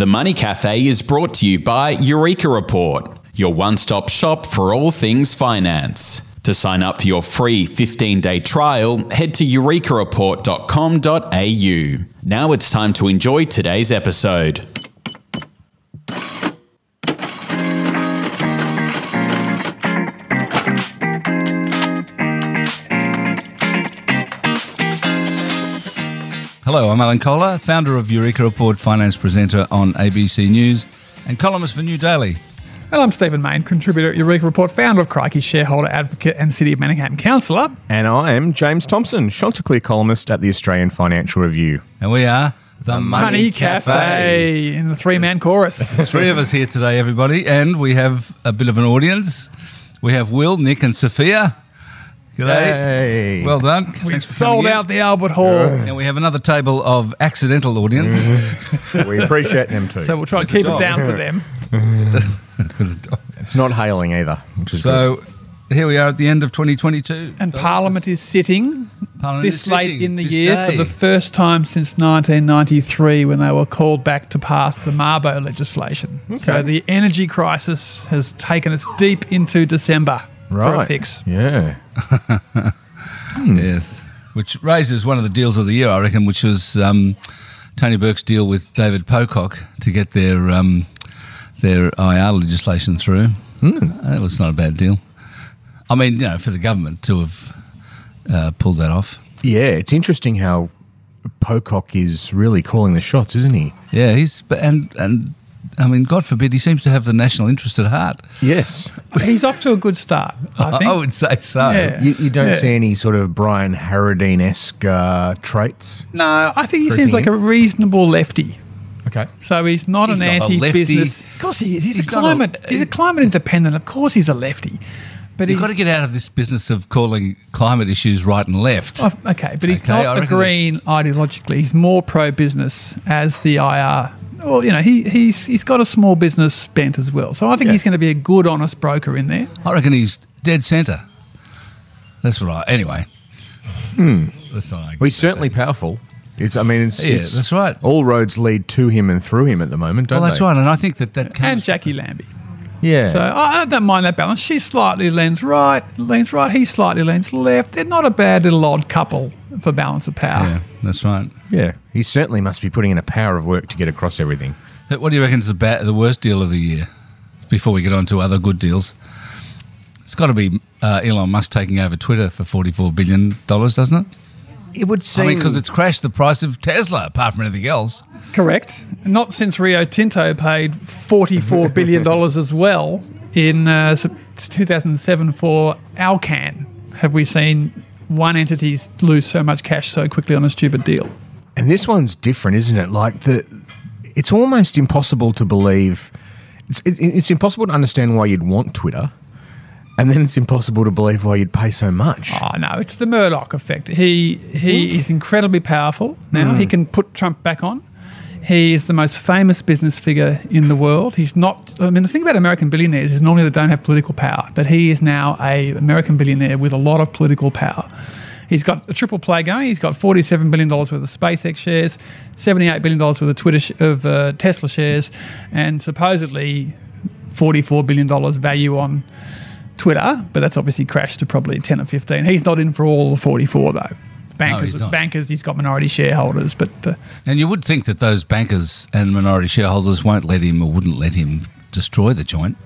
The Money Cafe is brought to you by Eureka Report, your one stop shop for all things finance. To sign up for your free 15 day trial, head to eurekareport.com.au. Now it's time to enjoy today's episode. Hello, I'm Alan Kohler, founder of Eureka Report, finance presenter on ABC News, and columnist for New Daily. And I'm Stephen Mayne, contributor at Eureka Report, founder of Crikey, shareholder advocate, and City of Manningham councillor. And I am James Thomson, Chanticleer columnist at the Australian Financial Review. And we are the, Money, Cafe. in the three man chorus. Three of us here today, everybody, and we have a bit of an audience. We have Will, Nick, and Sophia. G'day. Hey. Well done. We Thanks for sold out the Albert Hall. in. And we have another table of accidental audience. we appreciate them too. So we'll try and keep it down for them. it's not hailing either, which is good. so here we are at the end of 2022. And So Parliament is sitting Parliament this is late sitting in the year day. for the first time since 1993 when they were called back to pass the Mabo legislation. So the energy crisis has taken us deep into December for a right. fix. Yeah. Yes, which raises one of the deals of the year, I reckon, which was um, Tony Burke's deal with David Pocock to get their um, their IR legislation through. Mm. That was not a bad deal. I mean, you know, for the government to have uh, pulled that off. Yeah, it's interesting how Pocock is really calling the shots, isn't he? Yeah, he's and and I mean, God forbid, he seems to have the national interest at heart. Yes. He's off to a good start, I think. I would say so. Yeah. You, you don't Yeah. see any sort of Brian Harradine esque uh, traits? No, I think he seems like in. a reasonable lefty. Okay. So he's not He's an anti-business. Of course he is. He's, He's a not a- climate. he's a climate independent. Of course he's a lefty. But You've he's got to get out of this business of calling climate issues right and left. oh, okay. But he's Okay, not a green ideologically. He's more pro-business as the IR. Well, you know, he, he's he's got a small business bent as well. So I think Yeah. he's going to be a good, honest broker in there. I reckon he's dead centre. That's what I. Anyway. Hmm. That's not. Well, he's certainly powerful. It's, I mean, it's, Yeah, it's- that's right. All roads lead to him and through him at the moment, don't they? Well, that's they? right, and I think that that comes. And Jacqui Lambie. Yeah. So I I don't mind that balance. She slightly leans right, leans right. He slightly leans left. They're not a bad little odd couple for balance of power. Yeah, that's right. yeah. He certainly must be putting in a power of work to get across everything. What do you reckon is the ba- the worst deal of the year? Before we get on to other good deals, it's got to be uh, Elon Musk taking over Twitter for forty four billion dollars, doesn't it? It would I mean, because it's crashed the price of Tesla, apart from anything else. Correct. Not since Rio Tinto paid $44 billion as well in uh, 2007 for Alcan. Have we seen one entity lose so much cash so quickly on a stupid deal? And this one's different, isn't it? Like the, it's almost impossible to believe. It's it, it's impossible to understand why you'd want Twitter, and then it's impossible to believe why you'd pay so much. Oh no, it's the Murdoch effect. He he is incredibly powerful now. He can put Trump back on. He is the most famous business figure in the world. He's not. I mean, the thing about American billionaires is normally they don't have political power, but he is now a American billionaire with a lot of political power. He's got a triple play going. He's got forty-seven billion dollars worth of SpaceX shares, seventy-eight billion dollars worth of Twitter sh- of uh, Tesla shares, and supposedly forty-four billion dollars value on Twitter, but that's obviously crashed to probably 10 or 15. He's not in for all the 44, though. Bankers, he's bankers. He's got minority shareholders, but uh, And you would think that those bankers and minority shareholders won't let him or wouldn't let him destroy the joint.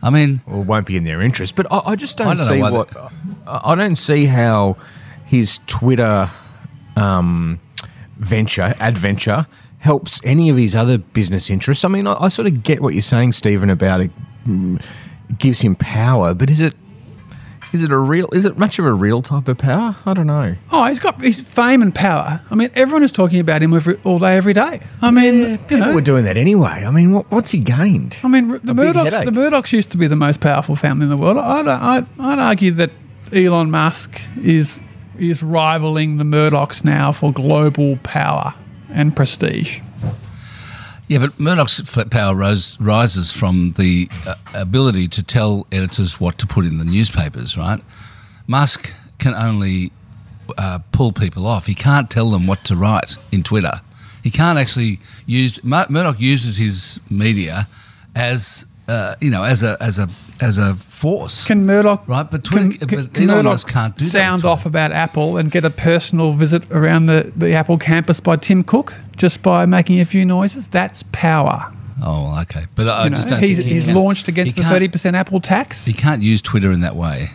I mean, Or won't be in their interest. But I, I just don't, I don't see what. I I don't see how his Twitter um, venture, adventure, helps any of his other business interests. I mean, I, I sort of get what you're saying, Stephen, about it. Gives him power, but is it is it a real? Is it much of a real type of power? I don't know. oh, he's got his fame and power. I mean, everyone is talking about him every, all day, every day. I mean, you People know, were doing that anyway. I mean, what, what's he gained? I mean, the A Murdochs. The Murdochs used to be the most powerful family in the world. I'd, I'd, I'd argue that Elon Musk is is rivaling the Murdochs now for global power and prestige. Yeah, but Murdoch's power rose, rises from the uh, ability to tell editors what to put in the newspapers, right? Musk can only uh, pull people off. He can't tell them what to write in Twitter. He can't actually use Mur- Murdoch uses his media as uh, you know as a as a as a force. Can Murdoch Right, but can, can, but can Elon Murdoch can't do sound off about Apple and get a personal visit around the, the Apple campus by Tim Cook just by making a few noises? That's power. oh, okay, but I know, just don't he's think he he's launched against He the thirty percent Apple tax. He can't use Twitter in that way.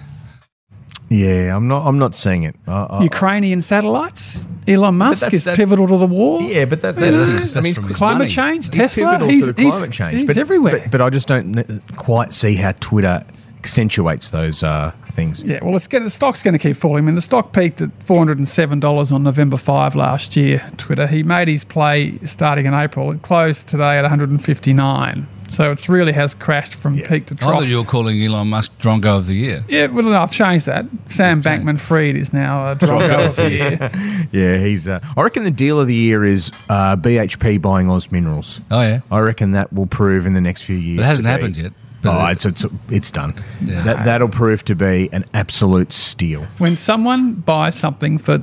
Yeah, I'm not. I'm not seeing it. I- I- Ukrainian satellites. Elon Musk that's- is that- pivotal to the war. Yeah, but that, Yeah, that's, that's I mean, from he's his climate money. change, he's Tesla. pivotal He's, to the he's- climate change. he's but, everywhere. But, but I just don't quite see how Twitter accentuates those uh, things. Yeah, well, it's going the stock's going to keep falling. I mean, the stock peaked at four hundred and seven dollars on November five last year. Twitter. He made his play starting in April. It closed today at one hundred and fifty nine. So it really has crashed from peak to I trough. thought you were calling Elon Musk Drongo of the Year. yeah, well, no, I've changed that. Sam Bankman Fried is now a Drongo of the year. Yeah, he's. Uh, I reckon the deal of the year is uh, BHP buying Oz Minerals. Oh yeah, I reckon that will prove in the next few years. it hasn't to be- happened yet. Oh, it's, it's it's done. That that'll prove to be an absolute steal. When someone buys something for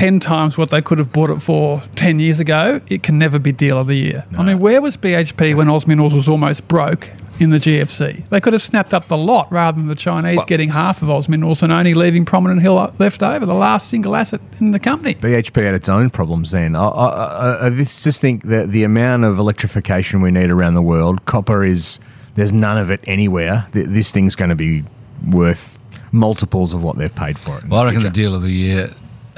for ten times what they could have bought it for ten years ago, it can never be deal of the year. I mean, where was BHP when Oz Minerals was almost broke? In the GFC, they could have snapped up the lot rather than the Chinese getting half of Oz Minerals and only leaving Prominent Hill left over, the last single asset in the company. BHP had its own problems then. I, I, I, I just just think that the amount of electrification we need around the world, copper is there's none of it anywhere. This thing's going to be worth multiples of what they've paid for it. Well, I reckon the deal of the year,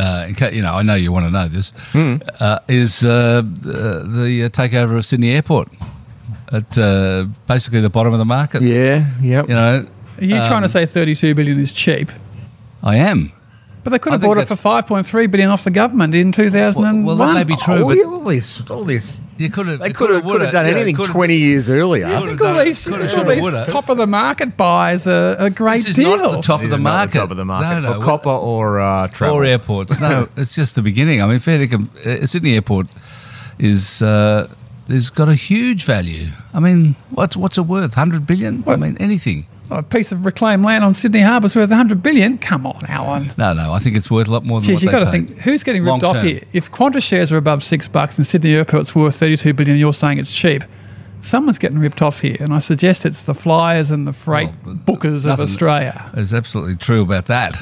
uh, case, you know, I know you want to know this, Hmm. uh, is uh, the, the uh, takeover of Sydney Airport at uh, basically the bottom of the market. Yeah, yep. You know, Are you trying to Um, say 32 billion is cheap? I am. But they could have bought it for 5.3 billion off the government in 2001. Well, well, that may be true, all, but all this, all this. you could have. They you could have woulda, done yeah, anything 20 years earlier. I think all these, all these top of the market buys are a great This is deal. not the top This of the is not market. top of the market No, no, for what- copper or uh, travel. or airports. No, it's just the beginning. I mean, fair dinkum, uh, Sydney Airport is uh, has got a huge value. I mean, what's what's it worth? Hundred billion? I mean, anything. A piece of reclaimed land on Sydney Harbour's worth 100 billion. Come on, Alan. No, no, I think it's worth a lot more than Jeez, what you've got to think who's getting ripped Long off term. here. If Qantas shares are above six bucks and Sydney Airport's worth 32 billion, you're saying it's cheap. Someone's getting ripped off here, and I suggest it's the flyers and the freight Well, bookers of Australia. It's absolutely true about that.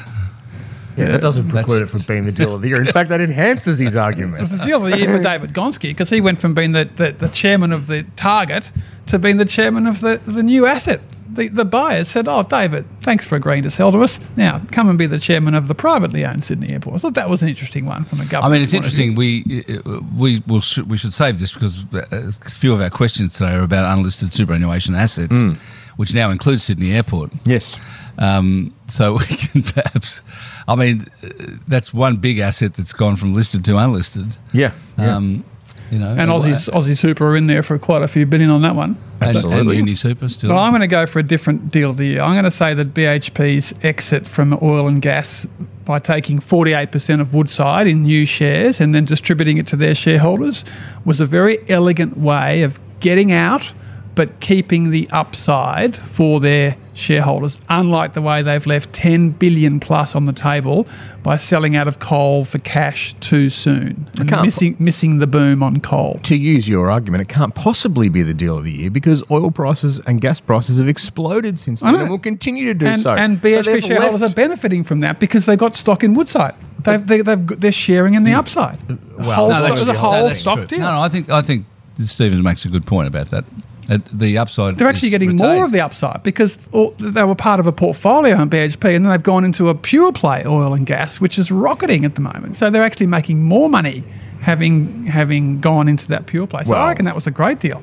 Yeah, that doesn't preclude it from being the deal of the year. In fact, that enhances his argument. It's the deal of the year for David Gonski because he went from being the, the, the chairman of the target to being the chairman of the, the new asset. The, the buyers said, Oh, David, thanks for agreeing to sell to us. Now, come and be the chairman of the privately owned Sydney Airport. I thought that was an interesting one from a I government. I mean, it's interesting. We uh, we will sh- we should save this because uh, a few of our questions today are about unlisted superannuation assets, Hmm. which now includes Sydney Airport. Yes. Um, so we can perhaps, I mean, uh, that's one big asset that's gone from listed to unlisted. Yeah. yeah. Um, you know, And Aussie, Aussie Super are in there for quite a few billion on that one. Absolutely. and Super still. But I'm going to go for a different deal of the year. I'm going to say that BHP's exit from oil and gas by taking 48% of Woodside in new shares and then distributing it to their shareholders was a very elegant way of getting out but keeping the upside for their shareholders, unlike the way they've left 10 billion plus on the table by selling out of coal for cash too soon and can't- missing, missing the boom on coal. to use your argument, it can't possibly be the deal of the year because oil prices and gas prices have exploded since then and will continue to do and, so. and BHP they've shareholders left- are benefiting from that because they got stock in Woodside. They've, they, they've, they're sharing in the hmm. upside. well, whole no, stock, the whole No, stock true. deal. No, no, I think I think Stevens makes a good point about that. Uh, the upside. They're actually getting retained. more of the upside because all, they were part of a portfolio on BHP and then they've gone into a pure play oil and gas, which is rocketing at the moment. So they're actually making more money having having gone into that pure play. So Well- I reckon that was a great deal.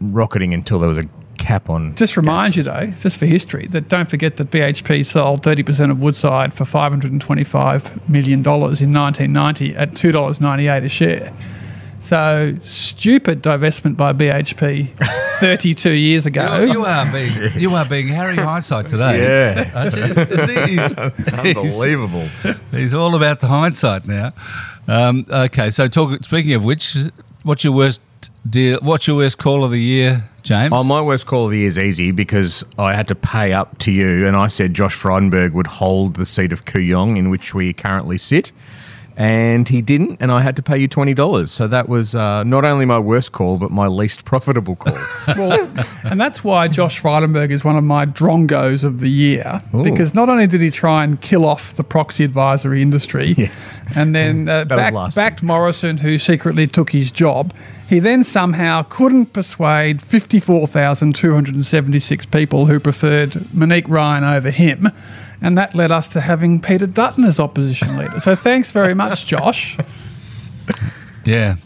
rocketing until there was a cap on. Just remind you though, just for history, that don't forget that BHP sold 30% of Woodside for $525 million in 1990 at $2.98 a share. So stupid divestment by BHP 32 years ago. You, you are being you are being Harry hindsight today. Yeah. aren't you? Isn't he? He's- Unbelievable. He's all about the hindsight now. Um, okay, so talk, speaking of which, what's your worst deal? What's your worst call of the year, James? Oh, my worst call of the year is easy because I had to pay up to you, and I said Josh Frydenberg would hold the seat of Kooyong in which we currently sit. And he didn't, and I had to pay you twenty dollars. So that was uh, not only my worst call, but my least profitable call. Well, and that's why Josh Frydenberg is one of my drongos of the year because not only did he try and kill off the proxy advisory industry, Yes. and then uh, back, backed Morrison, who secretly took his job. He then somehow couldn't persuade 54,276 people who preferred Monique Ryan over him. And that led us to having Peter Dutton as opposition leader. So thanks very much, Josh. Yeah.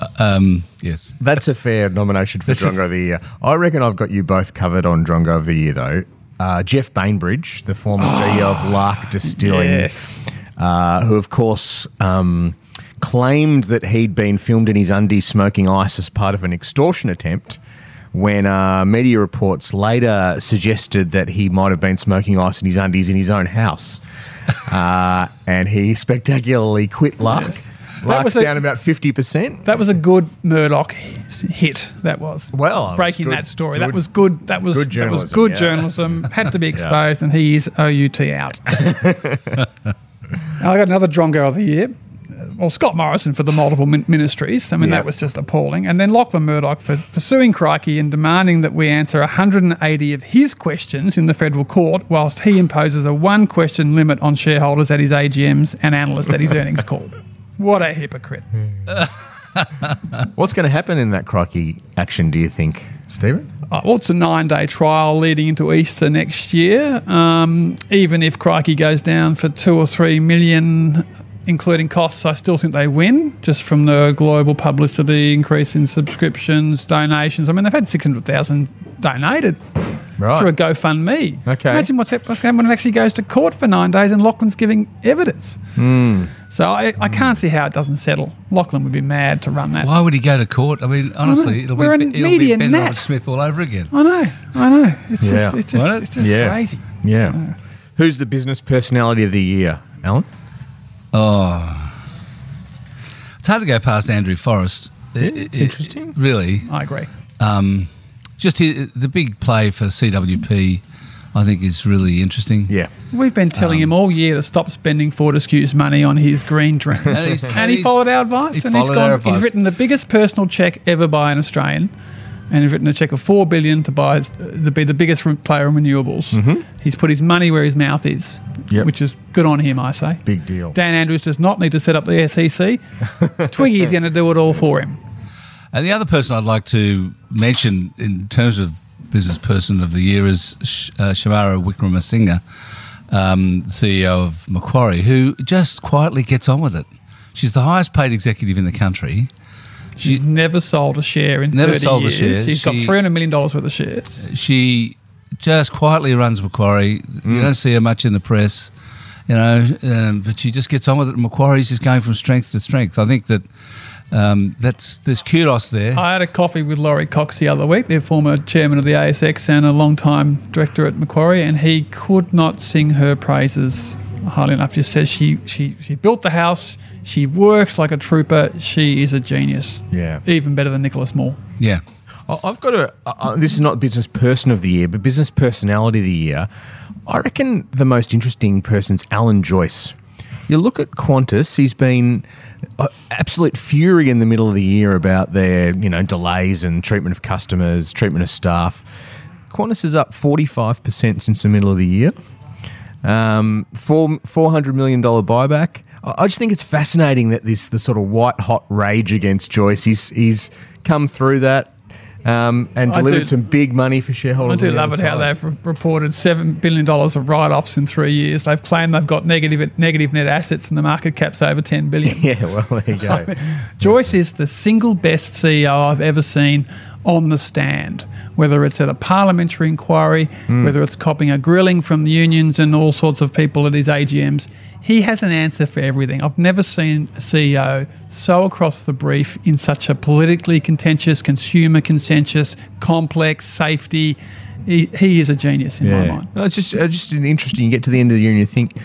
Uh, Um, yes. That's a fair nomination for That's Drongo of the Year. I reckon I've got you both covered on Drongo of the Year, though. Uh, Geoff Bainbridge, the former CEO of Lark Distilling, Yes. uh, who, of course, um, claimed that he'd been filmed in his undies smoking ice as part of an extortion attempt. When uh, media reports later suggested that he might have been smoking ice in his undies in his own house, uh, and he spectacularly quit Lark. Yes. That Lark's was a- down about fifty percent. That was a good Murdoch hit. That was Well, it was breaking good- that story. good- that was good. That was good that was journalism, good yeah. journalism. Had to be exposed, and he is OUT out. I got another Drongo of the year. Well, Scott Morrison for the multiple min- ministries. I mean, Yeah. that was just appalling. And then Lachlan Murdoch for, for suing Crikey and demanding that we answer 180 of his questions in the federal court, whilst he imposes a one question limit on shareholders at his AGMs and analysts at his earnings call. What a hypocrite. What's going to happen in that Crikey action, do you think, Stephen? Uh, well, it's a nine day trial leading into Easter next year. Um, even if Crikey goes down for two or three million, including costs, I still think they win just from the global publicity, increase in subscriptions, donations. I mean, they've had 600,000 donated Right. through a GoFundMe. Okay. Imagine what's, what's going to happen when it actually goes to court for nine days and Lachlan's giving evidence. Hmm. So I, I can't see how it doesn't settle. Lachlan would be mad to run that. Why would he go to court? I mean, honestly, it'll We're be, in it'll media be Ben. Robert Smith all over again. I know, I know. It's Yeah. just, it's just, Won't it? it's just Yeah. crazy. Yeah. Who's the business personality of the year, Alan? Oh, it's hard to go past Andrew Forrest. it's interesting. really. I agree. Um, just he, the big play for CWP, I think, is really interesting. Yeah. We've been telling Um, him all year to stop spending Fortescue's money on his green dreams. And and, and he followed our advice. he and he's followed our gone. He's written the biggest personal check ever by an Australian, and he's written a check of four billion to buy to be the biggest player in renewables. He's put his money where his mouth is, Mm-hmm. Yep. which is good on him, I say. Big deal. Dan Andrews does not need to set up the SEC. Twiggy's going to do it all for him. And the other person I'd like to mention in terms of business person of the year is Sh- uh, Shemara Wikramanayake, um, CEO of Macquarie, who just quietly gets on with it. She's the highest paid executive in the country. She's never sold a share in Never 30 sold a years. share. She's got 300 million dollars worth of shares. She just quietly runs Macquarie. You don't see her much in the press, you know, um, but she just gets on with it. Macquarie's just going from strength to strength. I think that um, that's there's kudos there. I had a coffee with Laurie Cox the other week, the former chairman of the ASX and a long-time director at Macquarie, and he could not sing her praises highly enough. Just says she she she built the house, she works like a trooper, she is a genius. Yeah. even better than Nicholas Moore. yeah. I- I've got a. Uh, uh, this is not business person of the year, but business personality of the year. I reckon the most interesting person's Alan Joyce. You look at Qantas; he's been uh, absolute fury in the middle of the year about their, you know, delays and treatment of customers, treatment of staff. Qantas is up forty five percent since the middle of the year. Um, four four hundred million dollar buyback. I I just think it's fascinating that this the sort of white hot rage against Joyce. He's he's come through that um, and I delivered do- some big money for shareholders. I do love it how they've reported seven billion dollars of write-offs in three years. They've claimed they've got negative negative net assets, and the market cap's over ten billion. Yeah, well, there you go. Joyce is the single best CEO I've ever seen on the stand, whether it's at a parliamentary inquiry, whether it's copping a grilling from the unions and all sorts of people at his AGMs. He has an answer for everything. I've never seen a CEO so across the brief in such a politically contentious, consumer contentious, complex safety. He, he is a genius in my mind. No, it's just uh, just an interesting. You get to the end of the year and you think,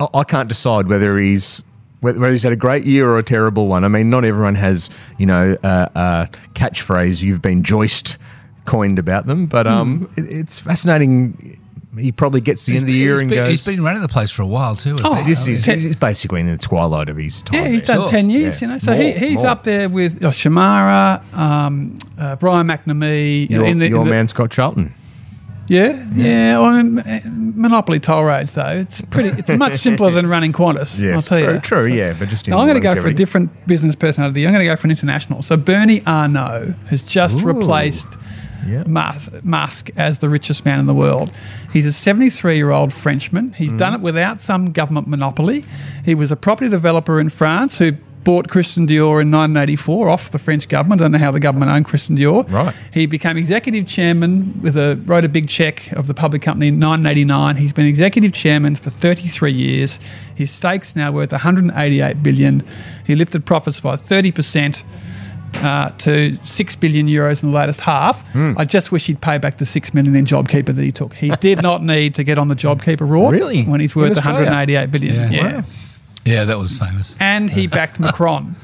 I, I can't decide whether he's whether he's had a great year or a terrible one. I mean, not everyone has you know a, a catchphrase you've been joiced coined about them, but um, Hmm. it, it's fascinating he probably gets to the end of the year and been, goes. he's been running the place for a while too. Oh, he? this is Ten- he's basically in the twilight of his time. Yeah, he's there. done Sure. 10 years, Yeah. you know. So he, he's more. up there with uh, Shemara, um, uh, Brian McNamee. you know, Your, in the, your in the- man Scott Charlton. Yeah, yeah. Well, I mean, uh, Monopoly toll roads, though, it's pretty. It's much simpler than running Qantas. Yes, I'll tell true, you. true, So- yeah, but just in No, I'm going to go for a different business personality. I'm going to go for an international. So Bernie Arnault has just Ooh. replaced Yeah. Mus- Musk as the richest man in the world. He's a 73 year old Frenchman. He's done Mm. it without some government monopoly. He was a property developer in France who bought Christian Dior in 1984 off the French government. I don't know how the government owned Christian Dior. Right. He became executive chairman with a wrote a big check of the public company in 1989. He's been executive chairman for 33 years. His stakes now worth 188 billion. He lifted profits by 30 percent. Uh, to six billion euros in the latest half. Hmm. I just wish he'd pay back the six million in JobKeeper that he took. He did not need to get on the JobKeeper rule Really? when he's worth 188 billion. Yeah. Yeah Wow. Yeah, that was famous. and he backed Macron.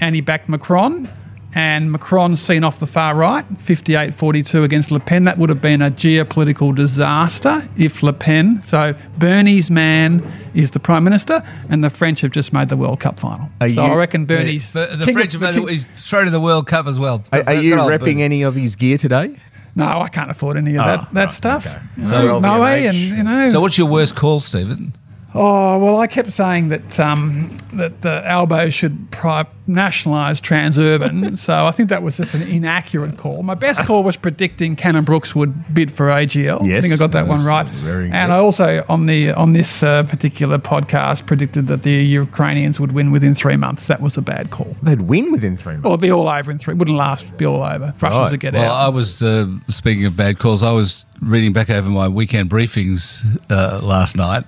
And he backed Macron, and Macron's seen off the far right, 58 42 against Le Pen. That would have been a geopolitical disaster if Le Pen. So Bernie's man is the Prime Minister, and the French have just made the World Cup final. Are so you- I reckon Bernie's. The, the king of- French have made king- it- he's thrown in the World Cup as well. Are, are you Good old repping Bernie. any of his gear today? no, I can't afford any of that, Oh, that right, stuff. okay. You So Moe and, you know. So, what's your worst call, Stephen? Oh well, I kept saying that um, that the Albo should pri- nationalise Transurban, so I think that was just an inaccurate call. My best call was predicting Cannon-Brookes would bid for AGL. Yes, I think I got that that one right. very and good. I also on the on this uh, particular podcast predicted that the Ukrainians would win within three months. That was a bad call. They'd win within three months. Or it'd be all over in three. Wouldn't last. Be all over. Russians Right. would get Well, out. Well, I was uh, speaking of bad calls. I was reading back over my weekend briefings uh, last night,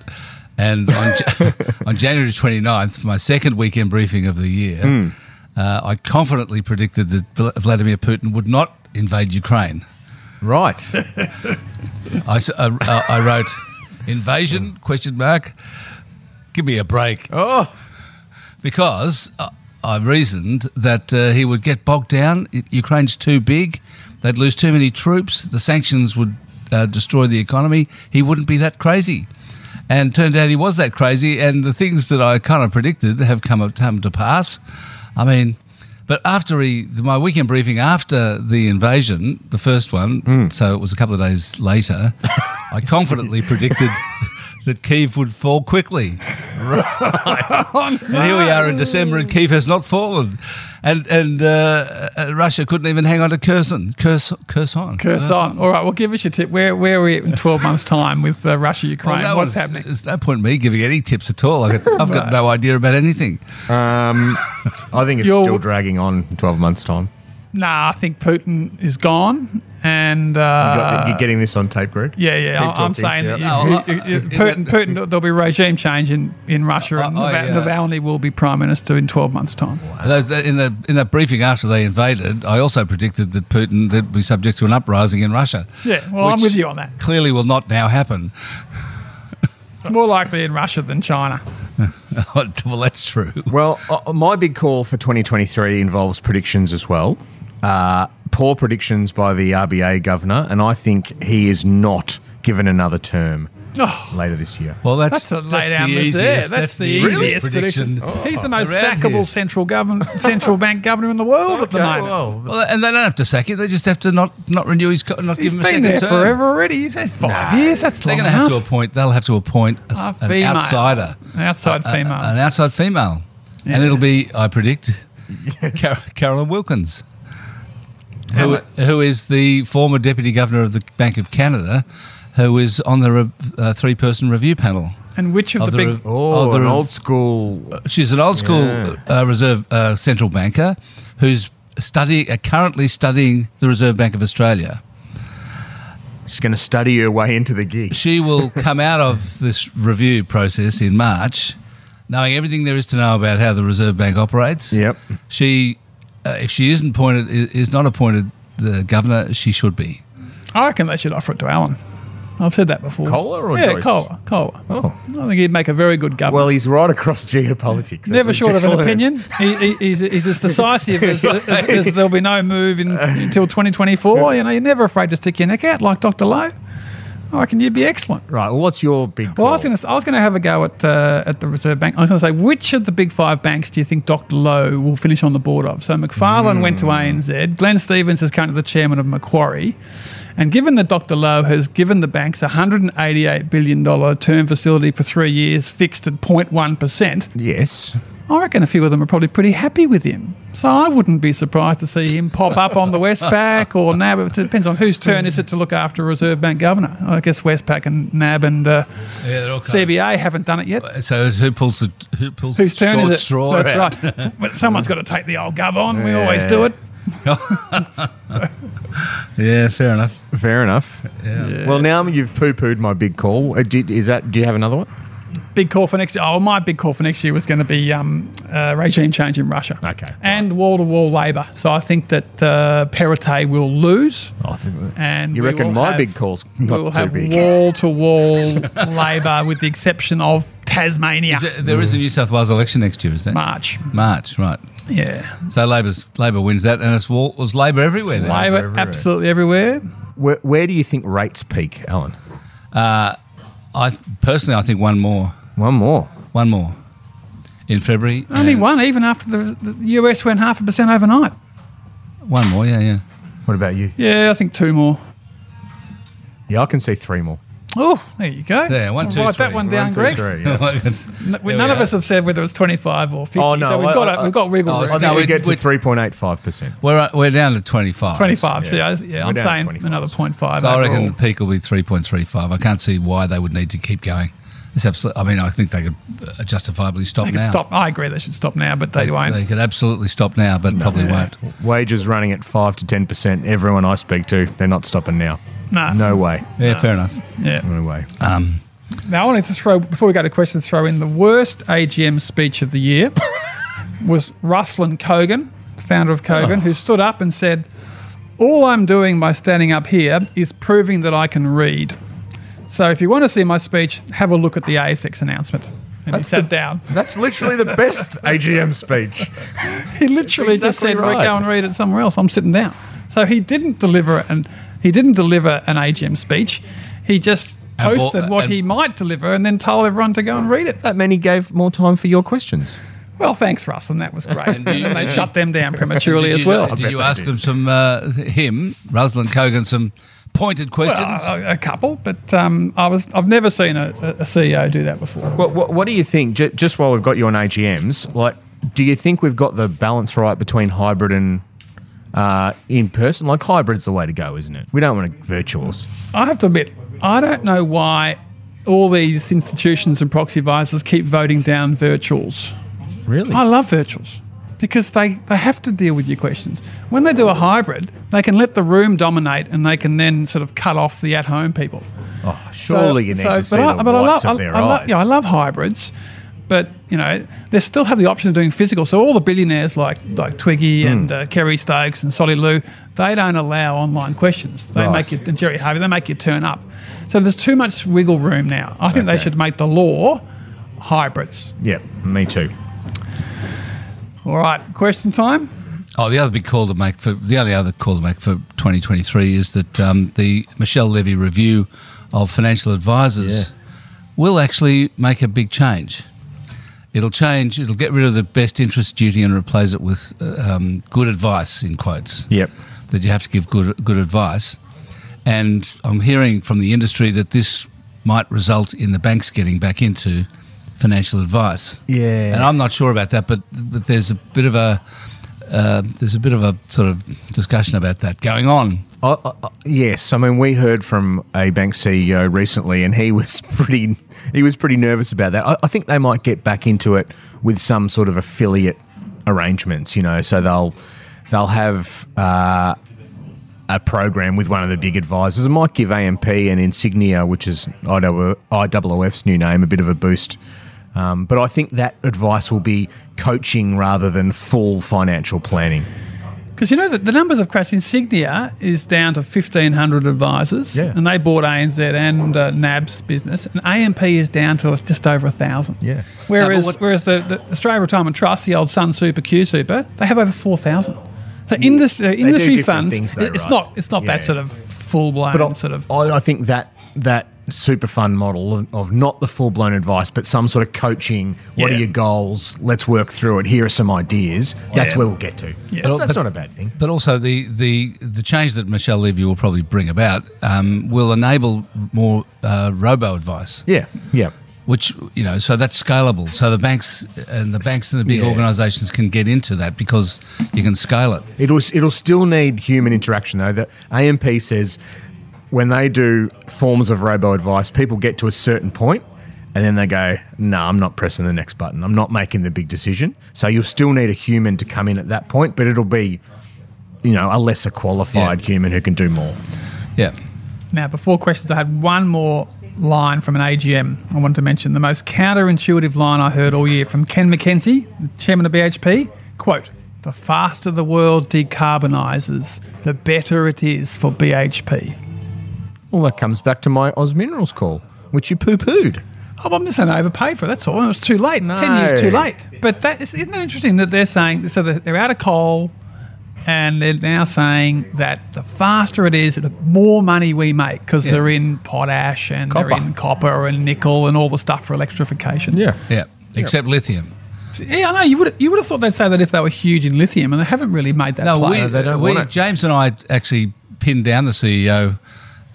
and on, on January 29th, for my second weekend briefing of the year, Hmm. uh, I confidently predicted that Vladimir Putin would not invade Ukraine. right. I, uh, uh, I wrote invasion question mark. Give me a break oh, because uh, I reasoned that uh, he would get bogged down. Ukraine's too big; they'd lose too many troops. The sanctions would uh, destroy the economy. He wouldn't be that crazy, and turned out he was that crazy. And the things that I kind of predicted have come come to pass. I mean. But after he, my weekend briefing after the invasion, the first one, hmm. so it was a couple of days later, I confidently predicted that Kiev would fall quickly. right? And here we are in December, and Kiev has not fallen, and and uh, uh, Russia couldn't even hang on to Kherson. Kherson, Kherson. Curse on. All right. Well, give us your tip. Where where are we in twelve months' time with uh, Russia Ukraine? Well, no What's happening? There's no point in me giving any tips at all. I got, I've got no idea about anything. um, I think it's You're- still dragging on in 12 months' time. Nah, I think Putin is gone, and You uh, got- You're getting this on tape, Greg? yeah, yeah, Keep I- I'm talking. saying Yep. that Oh, you- uh, you- you- Putin, that- Putin, there'll be regime change in, in Russia, and Oh, oh, Nav- yeah. Navalny will be prime minister in 12 months' time. Those- In the in that briefing after they invaded, I also predicted that Putin would be subject to an uprising in Russia. Yeah, well, I'm with you on that. Clearly, will not now happen. It's more likely in Russia than China. well, that's true. Well, uh, my big call for 2023 involves predictions as well. Uh, poor predictions by the RBA governor, and I think he is not given another term Oh, later this year. Well, that's that's a lay that's down the the easiest. there. That's, the, easiest prediction. He's the most around sackable here. central government, central bank governor in the world at the moment. Well, and they don't have to sack him. They just have to not not renew his co- not He's give him a been second there term. forever already. He's had five years. That's They're going to have to appoint. They'll have to appoint a, A s- an outsider, an Outside A- a- female. an outside female, and it'll be, I predict, Car- Carolyn Wilkins, who, who is the former deputy governor of the Bank of Canada, who is on the re- uh, three-person review panel. and which of, Of the, the big re- Oh, Oh, an the- old school. She's an old school Yeah. uh, reserve uh, central banker who's study uh, currently studying the Reserve Bank of Australia. She's going to study her way into the gig. She will come out of this review process in March, knowing everything there is to know about how the Reserve Bank operates. Yep. She, uh, if she isn't appointed, is not appointed the governor, she should be. I reckon they should offer it to Alan. I've said that before. Kohler or yeah, Joyce? Kohler. Kohler. Oh. I think he'd make a very good governor. Well, he's right across geopolitics. Never short of an learned. opinion. He, he, he's, he's as decisive as, as, as there'll be no move in, until 2024. You know, you're never afraid to stick your neck out like Dr. Lowe. I reckon you'd be excellent. Right. Well, what's your big? Call? Well, I was going to I was going to have a go at uh, at the Reserve Bank. I was going to say which of the big five banks do you think Dr. Lowe will finish on the board of? So Macfarlane went to ANZ. Glenn Stevens is currently the chairman of Macquarie. And given that Dr. Lowe has given the banks a $188 billion term facility for three years fixed at 0.1%, Yes. I reckon a few of them are probably pretty happy with him. So I wouldn't be surprised to see him pop up on the Westpac or NAB. It depends on whose turn is it to look after a Reserve Bank governor. I guess Westpac and NAB and uh, Yeah, they're all kind of- CBA haven't done it yet. So who pulls the who pulls Whose the turn short is it? straw That's out. right. But someone's got to take the old gov on. We always do it. Yeah, fair enough. Fair enough. Well, now you've poo-pooed my big call. Uh, did, is that? Do you have another one? Big call for next year. Oh, my big call for next year was going to be um, uh, regime change in Russia. Okay, And wall to wall labour. So I think that uh, Perrottet will lose. I think. And You reckon my have- big call's We not will too have big? wall to wall labour, with the exception of Tasmania. Is it, there is a New South Wales election next year, is there? March. March, right. Yeah. So Labor's Labor wins that, and it's wall, was Labor everywhere. Then. Labour everywhere. absolutely everywhere. Where, where do you think rates peak, Alan? I personally, I think one more, One more. one more in February. Only and one, even after the, the US went half a percent overnight. One more, yeah, yeah. What about you? Yeah, I think two more. Yeah, I can see three more. Oh, there you go. Yeah, one, I'll two, write that one down, One, two, Greg. three, yeah. N- we None of us have said whether it's 25 or 50. Oh, no, so we've I- got, I- a, we've got wiggle Oh, room. I No, think we we- get to three point eight five percent. We're uh, we're down to twenty five. 25. So Yeah. yeah, yeah We're I'm saying another 0.5. So I reckon the peak will be three point three five. I can't see why they would need to keep going. It's absolutely. I mean, I think they could uh, justifiably stop they now. stop. I agree they should stop now, but they, won't. They could absolutely stop now, but probably won't. Wages running at five to ten percent. Everyone I speak to, they're not stopping now. Nah. No way. Yeah, fair enough. Yeah. No way. Um, Now, I wanted to throw, before we go to questions, throw in the worst AGM speech of the year was Ruslan Kogan, founder of Kogan, who stood up and said, All I'm doing by standing up here is proving that I can read. So if you want to see my speech, have a look at the ASX announcement. And he sat down. That's literally the best AGM speech. He literally just said, right. "Go and read it somewhere else. I'm sitting down." So he didn't deliver an he didn't deliver an AGM speech. He just And bought- posted what and- he might deliver and then told everyone to go and read it. That meant he gave more time for your questions. Well, thanks, Russ, and that was great. and you- they shut them down prematurely as you, well. Did bet you ask did. them some uh, him, Ruslan Kogan, some pointed questions? Well, a, a couple, but um, I was I've never seen a, a CEO do that before. What, what, what do you think? J- just while we've got you on AGMs, like, do you think we've got the balance right between hybrid and uh, in person? Like, hybrid's the way to go, isn't it? We don't want to virtuals. I have to admit, I don't know why all these institutions and proxy advisors keep voting down virtuals. Really? I love virtuals because they, they have to deal with your questions. When they do a hybrid, they can let the room dominate and they can then sort of cut off the at home people. oh, surely you need to see but the but whites I of their I, I love, eyes. yeah, I love hybrids, but you know they still have the option of doing physical. So all the billionaires like like Twiggy Hmm. and uh, Kerry Stokes and Solly Lew, they don't allow online questions. They Right. make you and Gerry Harvey, they make you turn up. So there's too much wiggle room now. I think they should make the law hybrids. yeah, me too. All right, question time. Oh, the other big call to make for the only other call to make for 2023 is that um, the Michelle Levy review of financial advisors will actually make a big change. It'll change. It'll get rid of the best interest duty and replace it with uh, um, good advice in quotes. Yep. That you have to give good good advice, and I'm hearing from the industry that this might result in the banks getting back into financial advice. Yeah. and I'm not sure about that, but but there's a bit of a uh, there's a bit of a sort of discussion about that going on. I, I- yes, I mean we heard from a bank CEO recently, and he was pretty he was pretty nervous about that. I, I think they might get back into it with some sort of affiliate arrangements, you know, so they'll they'll have uh, a program with one of the big advisors. It might give AMP and Insignia, which is IW IOOF's new name, a bit of a boost. Um, but I think that advice will be coaching rather than full financial planning. Because you know that the numbers have crashed. Insignia is down to 1,500 advisors, Yeah. and they bought ANZ and uh, NAB's business, and AMP is down to just over a thousand. Yeah. Whereas, No, what- whereas the, the Australian Retirement Trust, the old Sunsuper, Q Super, they have over 4,000. So industry, uh, industry funds, though, it's right? not it's not that sort of full blown But I, sort of. I, I think that that super fun model of, of not the full blown advice, but some sort of coaching. What are your goals? Let's work through it. Here are some ideas. That's Yeah. where we'll get to. Yeah. That's, that's But- not a bad thing. But also the, the, the change that Michelle Levy will probably bring about um, will enable more uh, robo advice, Yeah, yeah. which you know, so that's scalable. So the banks and the banks and the big Yeah. organisations can get into that because you can scale it. It'll it'll still need human interaction though. The AMP says when they do forms of robo advice, people get to a certain point and then they go, "No, I'm not pressing the next button. I'm not making the big decision." So you'll still need a human to come in at that point, but it'll be you know, a lesser qualified Yeah. human who can do more. Yeah. Now, before questions, I had one more line from an AGM I wanted to mention. The most counterintuitive line I heard all year from Ken McKenzie, the chairman of BHP. Quote, the faster the world decarbonises, the better it is for BHP. Well, that comes back to my Oz Minerals call, which you poo-pooed. Oh, I'm just saying they overpaid for it. That's all. It was too late. Ten years too late. But that is, isn't that interesting that they're saying so they're out of coal, and they're now saying that the faster it is, the more money we make because Yeah. they're in potash and Copper. they're in copper and nickel and all the stuff for electrification. Yeah. Yeah. Except lithium. yeah, I know. You would you would have thought they'd say that if they were huge in lithium, and they haven't really made that. No, play. we, they don't we want. James and I actually pinned down the CEO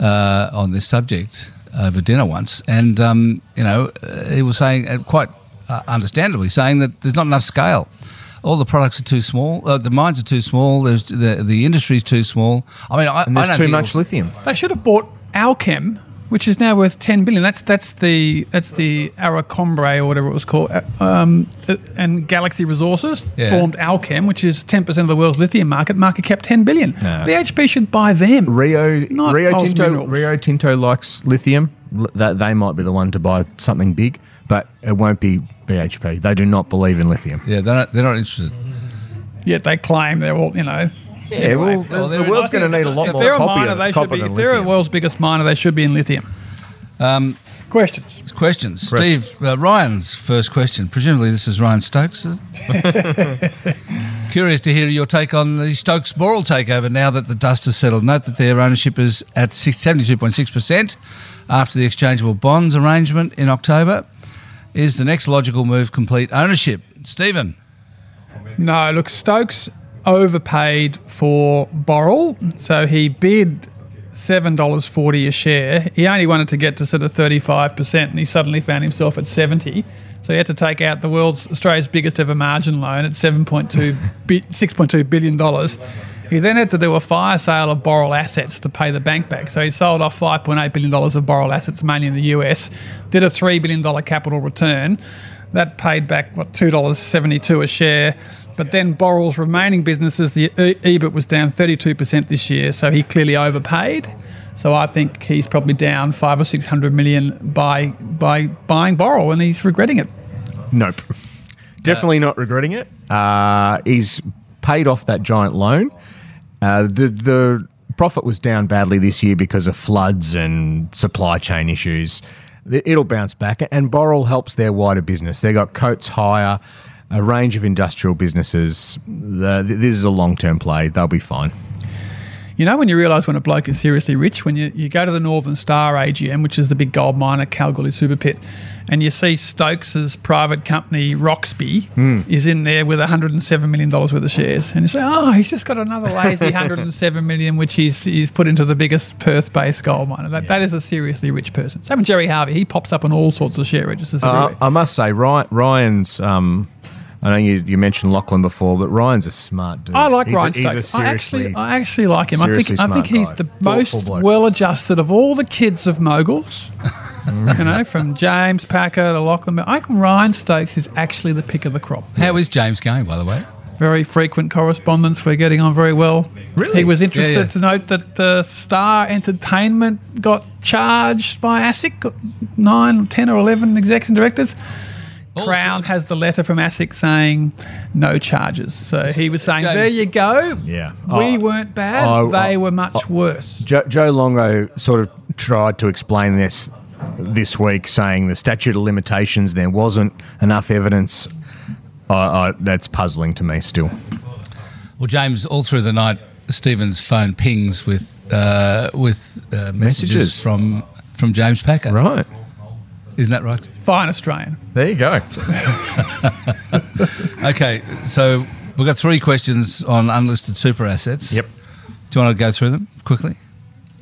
uh, on this subject over dinner once, and um, you know uh, he was saying, uh, quite uh, understandably, saying that there's not enough scale. All the products are too small. Uh, the mines are too small. There's the the industry's too small. I mean, I, And I there's don't too think much lithium. They should have bought Allkem, which is now worth ten billion. That's that's the that's the Orocobre or whatever it was called, uh, um, uh, and Galaxy Resources Yeah. formed Allkem, which is ten percent of the world's lithium market. Market cap ten billion. BHP should buy them. Rio Not Rio Tinto Minerals. Rio Tinto likes lithium. That they might be the one to buy something big, but it won't be BHP. They do not believe in lithium. Yeah, they're not, they're not interested. Yet they claim they're all you know. Yeah, well, well, the world's going to need a lot if more they're a copper, miner, they should be. If they're the world's biggest miner, they should be in lithium. Um, Questions. questions, Steve. Uh, Ryan's first question. Presumably, this is Ryan Stokes. Curious to hear your take on the Stokes Boral takeover now that the dust has settled. Note that their ownership is at 72.6% after the exchangeable bonds arrangement in October. Is the next logical move complete ownership? Stephen. No, look, Stokes overpaid for Boral, so he bid seven dollars forty a share. He only wanted to get to sort of thirty five percent, and he suddenly found himself at seventy. So he had to take out the world's Australia's biggest ever margin loan at seven point two six point two billion dollars. He then had to do a fire sale of Boral assets to pay the bank back. So he sold off $5.8 billion of Boral assets, mainly in the US, did a $3 billion capital return. That paid back, what, $2.72 a share. But then Boral's remaining businesses, the EBIT was down 32% this year, so he clearly overpaid. So I think he's probably down five or six hundred million by by buying Boral, and he's regretting it. Nope. Definitely not regretting it. Uh, he's paid off that giant loan. Uh, the the profit was down badly this year because of floods and supply chain issues. It- It'll bounce back, and Boral helps their wider business. They got Coates Hire, a range of industrial businesses. The, this is a long term play. They'll be fine. You know when you realise when a bloke is seriously rich, when you, you go to the Northern Star AGM, which is the big gold mine at Kalgoorlie Super Pit, and you see Stokes's private company Wroxby is in there with $107 million worth of shares. And you say, oh, he's just got another lazy 107 million, which he's, he's put into the biggest Perth-based gold miner. That, that is a seriously rich person. Same with Gerry Harvey. He pops up on all sorts of share registers. Uh. I must say, Ryan, Ryan's. Um, I know you, you mentioned Lachlan before, but Ryan's a smart dude. I like He's a- Ryan he's a Stokes. I actually, I actually like him. I think, I think he's guy. the most well-adjusted of all the kids of moguls. you know, from James Packer to Lachlan. I think Ryan Stokes is actually the pick of the crop. How is James going, by the way? Very frequent correspondence. We're getting on very well. Really? He was interested Yeah, yeah. to note that uh, Star Entertainment got charged by ASIC, got nine, 10 or 11 execs and directors. Crown has the letter from ASIC saying no charges. So he was saying, James- there you go. Yeah. We Oh, weren't bad. oh, they oh, were much worse. Joe, Joe Longo sort of tried to explain this this week, saying the statute of limitations there wasn't enough evidence. I I that's puzzling to me still. Well, James, all through the night, Stephen's phone pings with uh, with uh, messages, Messages. from from James Packer. Right. Isn't that right? Fine Australian. There you go. Okay, so we've got three questions on unlisted super assets. Yep. Do you want to go through them quickly?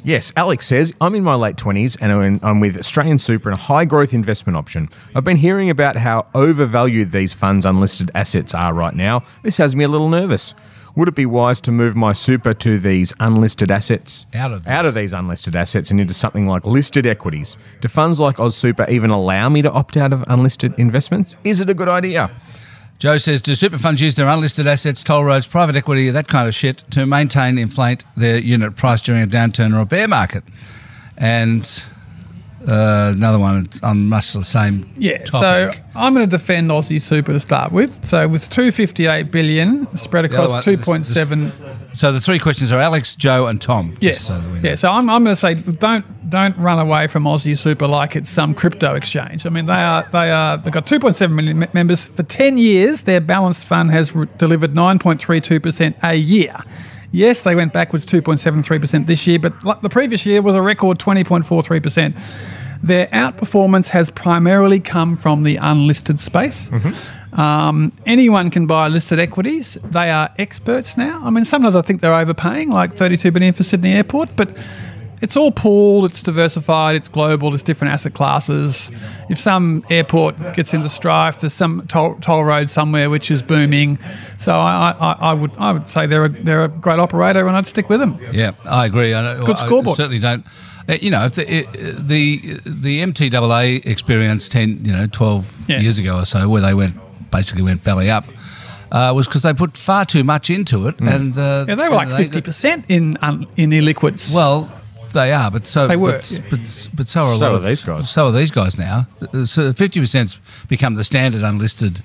Yes, Alex says, I'm in my late 20s and I'm- I'm with Australian Super and a high growth investment option. I've been hearing about how overvalued these funds' unlisted assets are right now. This has me a little nervous. Would it be wise to move my super to these unlisted assets? Out of out of these unlisted assets and into something like listed equities? Do funds like Oz Super even allow me to opt out of unlisted investments? Is it a good idea? Joe says, do super funds use their unlisted assets, toll roads, private equity, that kind of shit to maintain, inflate their unit price during a downturn or a bear market? And uh, another one on much the same Yeah, topic. so I'm going to defend Aussie Super to start with. So with 258 billion spread across one- 2.7. So the three questions are Alex, Joe, and Tom. Yes. so that we know. yeah. So I'm, I'm going to say don't don't run away from Aussie Super like it's some crypto exchange. I mean they are they are they've got 2.7 million members for 10 years. Their balanced fund has re- delivered 9.32 percent a year. Yes, they went backwards 2.73 percent this year, but the previous year was a record 20.43 percent. Their outperformance has primarily come from the unlisted space. Um, anyone can buy listed equities. They are experts now. I mean, sometimes I think they're overpaying, like 32 billion for Sydney Airport, but it's all pooled, it's diversified, it's global, it's different asset classes. If some airport gets into strife, there's some toll, toll road somewhere which is booming. So I, I, I would I would say they're a, they're a great operator, and I'd stick with them. Yeah, I agree. I, Good I scoreboard. certainly don't. uh, You know, if the the the MTAA experience ten, you know, twelve Yeah. years ago or so, where they went basically went belly up, uh, was because they put far too much into it, and uh, Mm. Yeah, they were like 50% in un, in illiquids. Well, they are, but so They were, but, yeah. but, but so are a So lot are of these guys. So are these guys now. So fifty percent's become the standard unlisted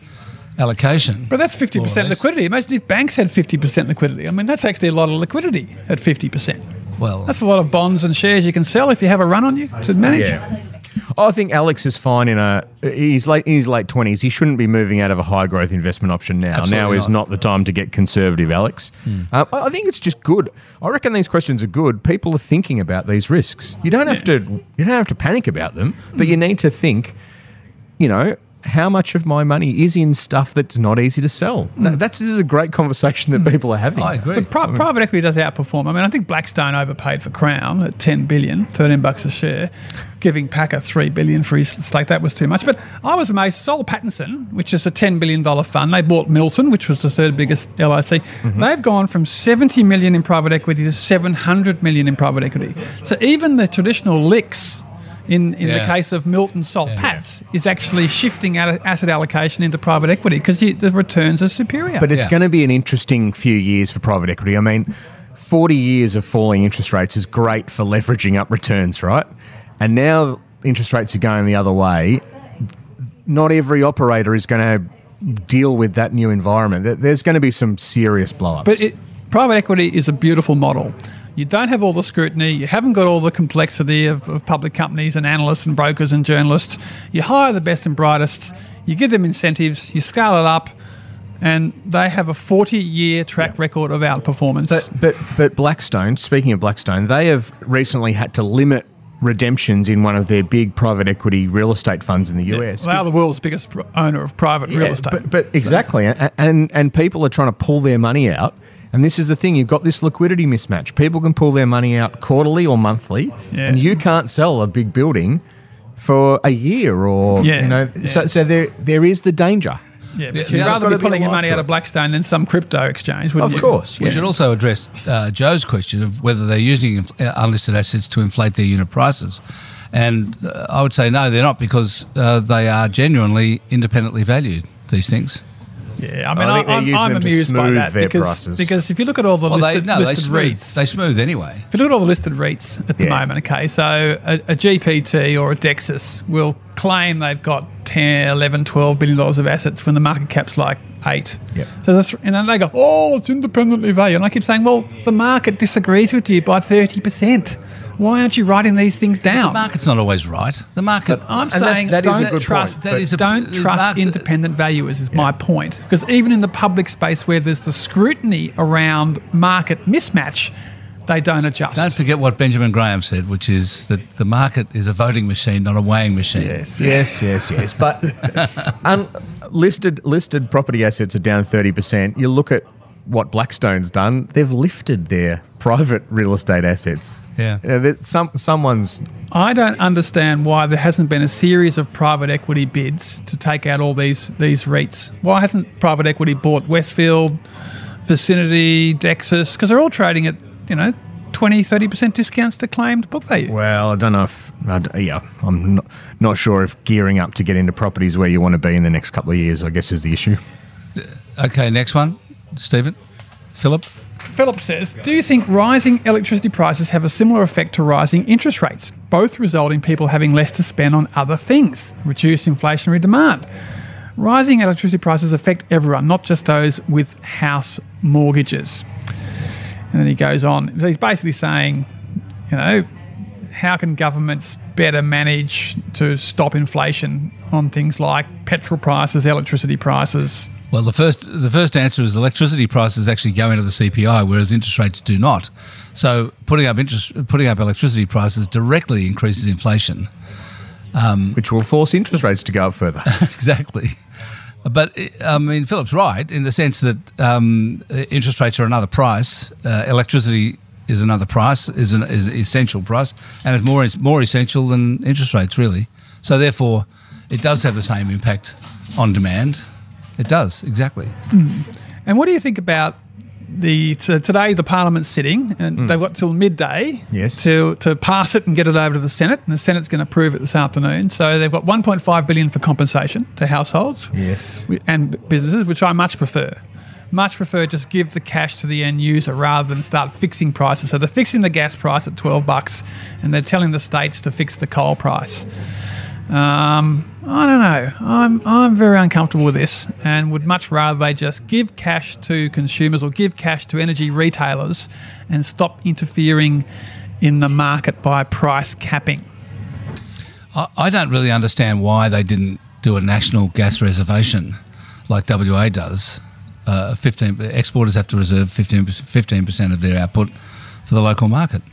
allocation. But that's fifty percent liquidity. Imagine if banks had fifty percent liquidity. I mean, that's actually a lot of liquidity at fifty percent. Well, That's a lot of bonds and shares you can sell if you have a run on you to manage. Yeah. I think Alex is fine in a. He's late in his late twenties. He shouldn't be moving out of a high growth investment option now. Absolutely now is not. not the time to get conservative, Alex. Um, I I think it's just good. I reckon these questions are good. People are thinking about these risks. You don't have to. You don't have to panic about them, but you need to think. You know. How much of my money is in stuff that's not easy to sell? Hmm. That, that's this is a great conversation that people are having. I agree. But pri- private equity does outperform. I mean, I think Blackstone overpaid for Crown at 10 billion, 13 bucks a share, giving Packer 3 billion for his stake. That was too much. But I was amazed. Soul Pattinson, which is a $10 billion fund. They bought Milton, which was the third biggest LIC. Mm-hmm. They've gone from 70 million in private equity to 700 million in private equity. So even the traditional LICs in, in the case of Milton Soul Patts is actually shifting out asset allocation into private equity because the returns are superior. But it's Yeah. going to be an interesting few years for private equity. I mean, 40 years of falling interest rates is great for leveraging up returns, right? And now interest rates are going the other way. Not every operator is going to deal with that new environment. There's going to be some serious blow-ups. But it, private equity is a beautiful model. You don't have all the scrutiny. You haven't got all the complexity of, of public companies and analysts and brokers and journalists. You hire the best and brightest. You give them incentives. You scale it up, and they have a 40-year track record of outperformance. But, but but Blackstone, speaking of Blackstone, they have recently had to limit redemptions in one of their big private equity real estate funds in the US. they are the world's biggest owner of private real estate. But, but exactly, and, and and people are trying to pull their money out. And this is the thing: you've got this liquidity mismatch. People can pull their money out quarterly or monthly, Yeah. and you can't sell a big building for a year or Yeah, you know. So, yeah. so there there is the danger. yeah, but you'd rather gotta be be pulling your money out of Blackstone than some crypto exchange, wouldn't Of you? course, We should also address uh, Joe's question of whether they're using inf- uh, unlisted assets to inflate their unit prices. And uh, I would say no, they're not because uh, they are genuinely independently valued, these things. Yeah, I oh, mean, I I think they're am using I'm them to amused by smooth that their because, prices. because if you look at all the Well, listed, they, no, they listed smooth, REITs, they smooth anyway. If you look at all the listed REITs at the Yeah. moment, okay, so a, a GPT or a Dexus will claim they've got 10, 11, 12 billion dollars of assets when the market cap's like eight. Yep. So that's, and then they go, oh, it's independently valued. And I keep saying, well, the market disagrees with you by 30%. Why aren't you writing these things down? The market's not always right. The market. I'm saying that is a don't good trust point, That but- is a- don't trust market- independent valuers is my point because even in the public space where there's the scrutiny around market mismatch, they don't adjust. Don't forget what Benjamin Graham said, which is that the market is a voting machine, not a weighing machine. yes. Yes, yes, yes. But un- listed listed property assets are down thirty percent. You look at what Blackstone's done; they've lifted their private real estate assets. Yeah. You know, some someone's I don't understand why there hasn't been a series of private equity bids to take out all these these REITs. Why hasn't private equity bought Westfield, Vicinity, Dexus? Because they're all trading at you know 20, 30 percent discounts to claimed book value. well. I don't know if I d yeah. I'm not, not sure if gearing up to get into properties where you want to be in the next couple of years. I guess is the issue. Okay, next one, Stephen, Philip. Philip says, Do you think rising electricity prices have a similar effect to rising interest rates? Both result in people having less to spend on other things, reduce inflationary demand. Rising electricity prices affect everyone, not just those with house mortgages. And then he goes on. He's basically saying, you know, how can governments better manage to stop inflation on things like petrol prices, electricity prices? Well, the first the first answer is electricity prices actually go into the CPI, whereas interest rates do not. So putting up interest, putting up electricity prices directly increases inflation. Which will force interest rates to go up further. exactly. But I mean, Philip's right in the sense that um, interest rates are another price, uh, electricity is another price, is an is essential price, and it's more more essential than interest rates, really. So therefore, it does have the same impact on demand. It does exactly. And what do you think about the so today the Parliament's sitting and they've got till midday Yes. to to pass it and get it over to the Senate and the Senate's going to approve it this afternoon. So they've got 1.5 billion for compensation to households Yes. and businesses, which I much prefer. Much prefer just give the cash to the end user rather than start fixing prices. So they're fixing the gas price at 12 bucks and they're telling the states to fix the coal price. Um, I don't know. I'm I'm very uncomfortable with this, and would much rather they just give cash to consumers or give cash to energy retailers, and stop interfering in the market by price capping. I, I don't really understand why they didn't do a national gas reservation like WA does. Uh, 15 exporters have to reserve 15 percent of their output for the local market.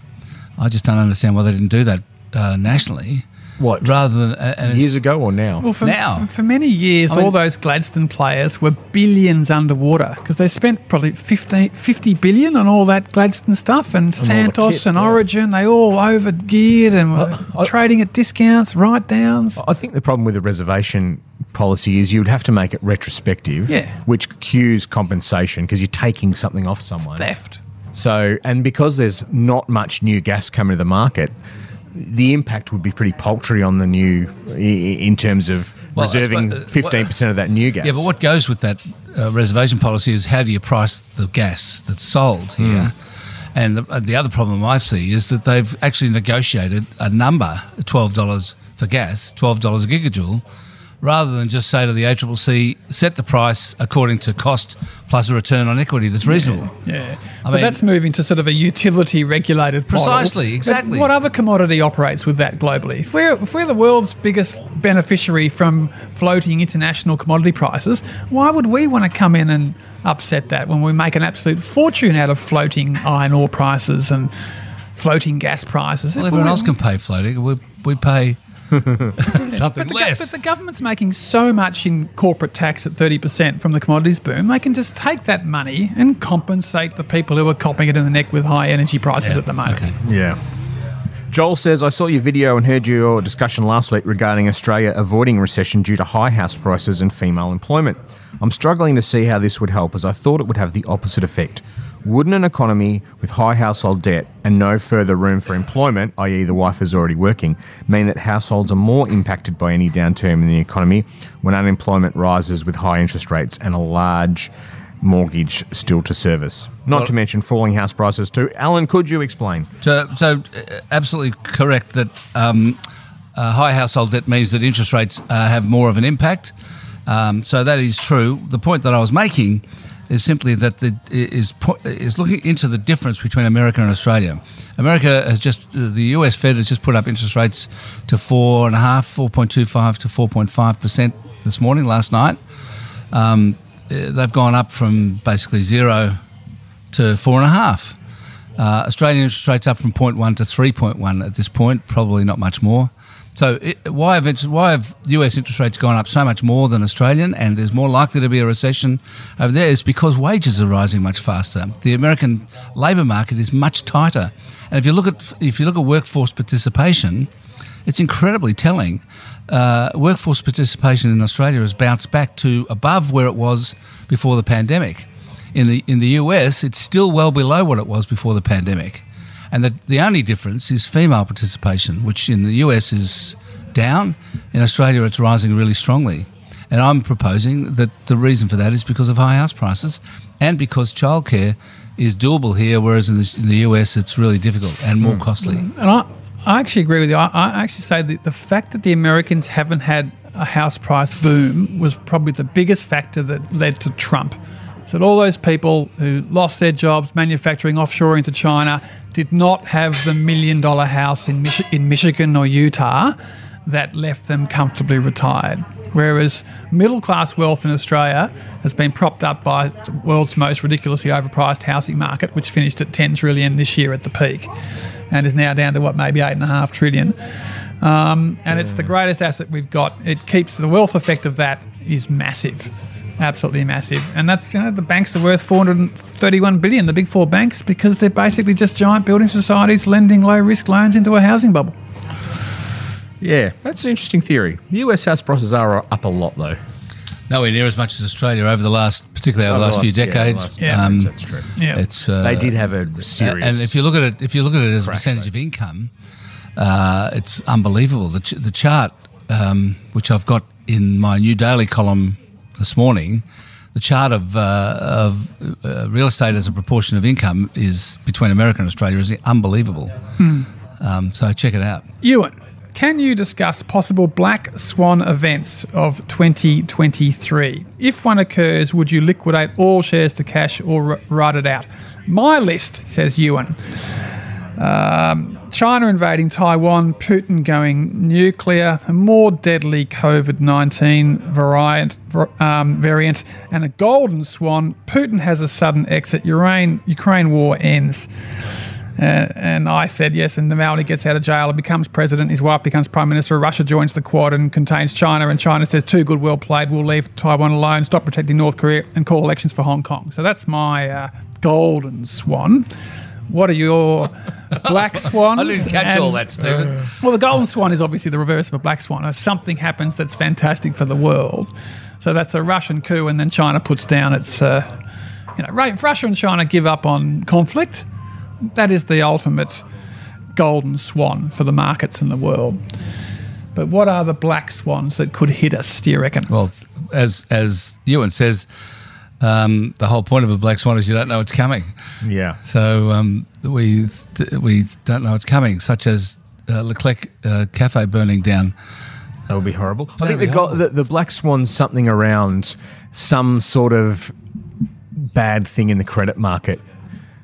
I just don't understand why they didn't do that uh, nationally. What? rather than and it's- Years ago or now? Well, for, Now. for, for many years, I mean- all those Gladstone players were billions underwater because they spent probably 50, 50 billion on all that Gladstone stuff and, all the Santos kit, and yeah. Origin. They all over geared and were I- trading at discounts, write downs. I think the problem with the reservation policy is you would have to make it retrospective, Yeah. which cues compensation because you're taking something off someone. Theft. So, and because there's not much new gas coming to the market, the impact would be pretty paltry on the new in terms of Well, reserving uh, fifteen percent of that new gas. Yeah, but what goes with that uh, reservation policy is how do you price the gas that's sold here? And the, uh, the other problem I see is that they've actually negotiated a number, twelve dollars for gas, twelve dollars a gigajoule, rather than just say to the ACCC, set the price according to cost plus a return on equity that's reasonable. Yeah, I but mean- that's moving to sort of a utility regulated model. Precisely, But exactly. What other commodity operates with that globally? If we're if we're the world's biggest beneficiary from floating international commodity prices, why would we want to come in and upset that when we make an absolute fortune out of floating iron ore prices and floating gas prices? Well, everyone else can pay floating. We, we pay something But the, go- less. but the government's making so much in corporate tax at 30% from the commodities boom, they can just take that money and compensate the people who are copping it in the neck with high energy prices at the moment. Okay. Yeah. Joel says, I saw your video and heard your discussion last week regarding Australia avoiding recession due to high house prices and female employment. I'm struggling to see how this would help as I thought it would have the opposite effect. Wouldn't an economy with high household debt and no further room for employment, i.e., the wife is already working, mean that households are more impacted by any downturn in the economy when unemployment rises with high interest rates and a large mortgage still to service? Not to mention falling house prices too. Alan, could you explain? So, so uh, absolutely correct that um, uh, high household debt means that interest rates uh, have more of an impact. Um, so that is true. The point that I was making is simply that the is is looking into the difference between America and Australia. America has just uh, the U.S. Fed has just put up interest rates to four and a half, four point two five to four point five percent this morning, last night. Um, uh, they've gone up from basically zero to four and a half. Uh, Australian interest rates up from 0.1 to 3.1 at this point, probably not much more. So it, why have why have US interest rates gone up so much more than Australian, and there's more likely to be a recession over there? Is because wages are rising much faster. The American labour market is much tighter, and if you look at if you look at workforce participation, it's incredibly telling. Uh, workforce participation in Australia has bounced back to above where it was before the pandemic. In the in the US, it's still well below what it was before the pandemic. And the, the only difference is female participation, which in the US is down. In Australia, it's rising really strongly. And I'm proposing that the reason for that is because of high house prices and because childcare is doable here, whereas in the, in the US, it's really difficult and more hmm. costly. Mm. And I, I actually agree with you. I, I actually say that the fact that the Americans haven't had a house price boom was probably the biggest factor that led to Trump. So all those people who lost their jobs, manufacturing, offshoring to China, did not have the million dollar house in, in Michigan or Utah that left them comfortably retired. Whereas middle class wealth in Australia has been propped up by the world's most ridiculously overpriced housing market, which finished at 10 trillion this year at the peak and is now down to what, maybe 8.5 trillion. Um, and it's the greatest asset we've got. It keeps the wealth effect of that is massive absolutely massive. And that's you know the banks are worth 431 billion, the big four banks, because they're basically just giant building societies lending low risk loans into a housing bubble. Yeah, that's an interesting theory. US house prices are up a lot though. Nowhere near as much as Australia over the last, particularly over the last, few yeah, decades. last Yeah. decades, that's true. Yeah. It's uh, They did have a serious. And if you look at it, if you look at it as a percentage though. of income, uh, it's unbelievable. The, ch- the chart, um, which I've got in my new daily column this morning, the chart of, uh, of uh, real estate as a proportion of income is between America and Australia is unbelievable. Um, so check it out. Ewan, can you discuss possible black swan events of 2023? If one occurs, would you liquidate all shares to cash or r- write it out? My list, says Ewan. Um, China invading Taiwan, Putin going nuclear, a more deadly COVID 19 variant, um, variant, and a golden swan. Putin has a sudden exit. Ukraine, Ukraine war ends. Uh, and I said yes, and Navalny gets out of jail and becomes president. His wife becomes prime minister. Russia joins the Quad and contains China, and China says, "Too good, well played. We'll leave Taiwan alone, stop protecting North Korea, and call elections for Hong Kong." So that's my uh, golden swan. What are your black swans? I didn't catch and- all that, Stephen. well, the golden swan is obviously the reverse of a black swan. If something happens that's fantastic for the world, so that's a Russian coup, and then China puts down its, uh, you know, right? If Russia and China give up on conflict, that is the ultimate golden swan for the markets in the world. But what are the black swans that could hit us? Do you reckon? Well, as as Ewan says, um, the whole point of a black swan is you don't know it's coming. yeah, So um, we we don't know it's coming, such as uh, Leclerc uh, Cafe burning down. that would be horrible. I That'd think the, be go- the the black swan's something around some sort of bad thing in the credit market.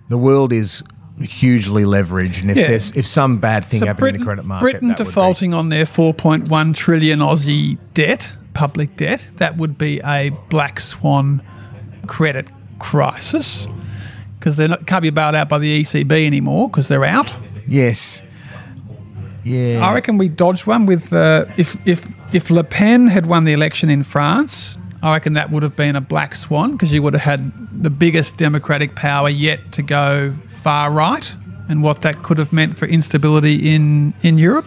The world is hugely leveraged, and if Yeah. there's if some bad thing So happened in the credit market, Britain that would be- defaulting on their 4.1 trillion Aussie debt, public debt, that would be a black swan credit crisis because they can't be bailed out by the ECB anymore because they're out. Yes. Yeah. I reckon we dodged one with uh, if if if Le Pen had won the election in France. I reckon that would have been a black swan because you would have had the biggest democratic power yet to go far right, and what that could have meant for instability in in Europe.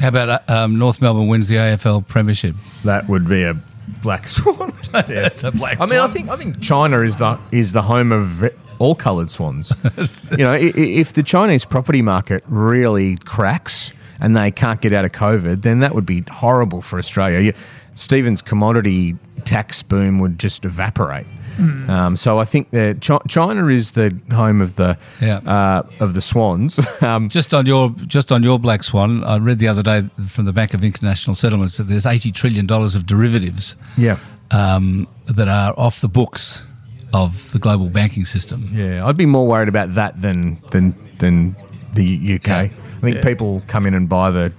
How about uh, um, North Melbourne wins the AFL Premiership? That would be a black swan. yes, a black I mean, I swan. think I think China is the is the home of all coloured swans. you know, i- i- if the Chinese property market really cracks and they can't get out of COVID, then that would be horrible for Australia. You, Stephen's commodity tax boom would just evaporate. Hmm. Um, so I think that Chi- China is the home of the Yeah. uh, of the swans. um, Just on your just on your black swan, I read the other day from the Bank of International Settlements that there's eighty trillion dollars of derivatives yeah, um, that are off the books of the global banking system. yeah. I'd be more worried about that than than than the UK. Yeah. I think people come in and buy the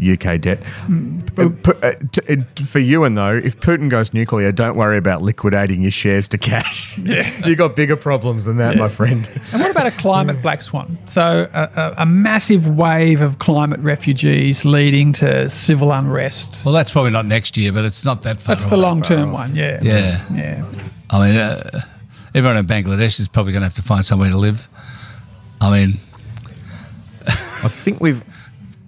UK debt. Uh, pu- uh, t- uh, For Ewan, though, if Putin goes nuclear, don't worry about liquidating your shares to cash. You've got bigger problems than that, my friend. And what about a climate black swan? So, a, a, a massive wave of climate refugees leading to civil unrest. Well, that's probably not next year, but it's not that far. That's the long term one, yeah. Yeah. Yeah. I mean, uh, everyone in Bangladesh is probably going to have to find somewhere to live. I mean, I think we've,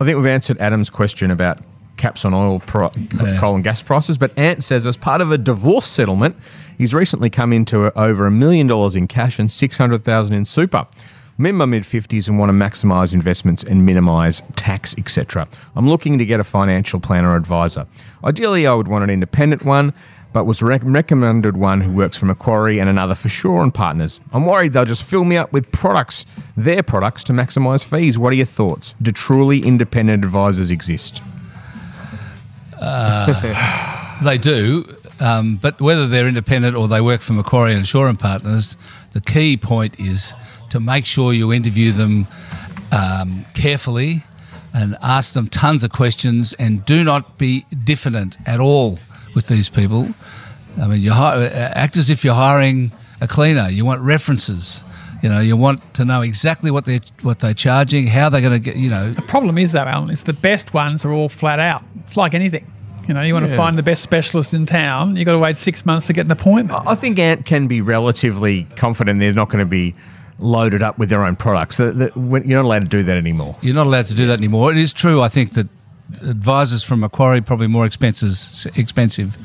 I think we've answered Adam's question about caps on oil, pro- Yeah. coal, and gas prices. But Ant says, as part of a divorce settlement, he's recently come into over a million dollars in cash and six hundred thousand in super. I'm in my mid fifties and want to maximise investments and minimise tax, etc. I'm looking to get a financial planner or advisor. Ideally, I would want an independent one. But was rec- recommended one who works for Macquarie and another for Shaw and Partners. I'm worried they'll just fill me up with products, their products, to maximise fees. What are your thoughts? Do truly independent advisors exist? they do, um, but whether they're independent or they work for Macquarie and Shaw and Partners, the key point is to make sure you interview them um, carefully and ask them tons of questions and do not be diffident at all with these people. I mean, you hire, act as if you're hiring a cleaner. You want references. You know, you want to know exactly what they're what they're charging, how they're going to get. You know, The problem is, though, Alan, is the best ones are all flat out. It's like anything. You know, you want to find the best specialist in town, you've got to wait six months to get an appointment. I think Ant can be relatively confident they're not going to be loaded up with their own products. That- that- when- You're not allowed to do that anymore. You're not allowed to do that anymore. It is true, I think, that advisors from Macquarie probably more expenses, expensive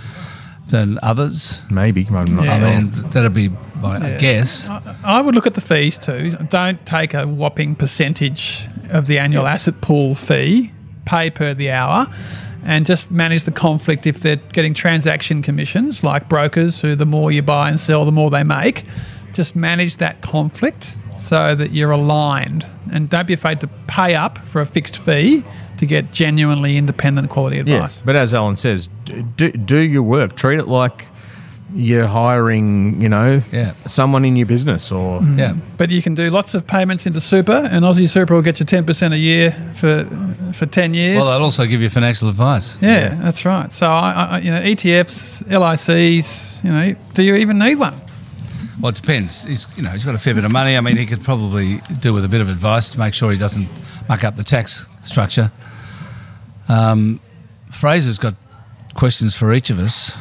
than others. Maybe. I'm not Yeah. I mean, that'd be my guess. I would look at the fees too. Don't take a whopping percentage of the annual asset pool fee, pay per the hour, and just manage the conflict if they're getting transaction commissions, like brokers who the more you buy and sell, the more they make. Just manage that conflict so that you're aligned. And don't be afraid to pay up for a fixed fee to get genuinely independent quality Yeah, advice. but as Alan says, d- do, do your work. Treat it like you're hiring, you know, Yeah. someone in your business or mm. Yeah. But you can do lots of payments into super, and Aussie Super will get you 10% a year for, for 10 years. Well, they'll also give you financial advice. Yeah, that's right. So I, I, you know, ETFs, LICs. You know, do you even need one? Well, it depends. He's, you know, he's got a fair bit of money. I mean, he could probably do with a bit of advice to make sure he doesn't muck up the tax structure. Um, Fraser's got questions for each of us.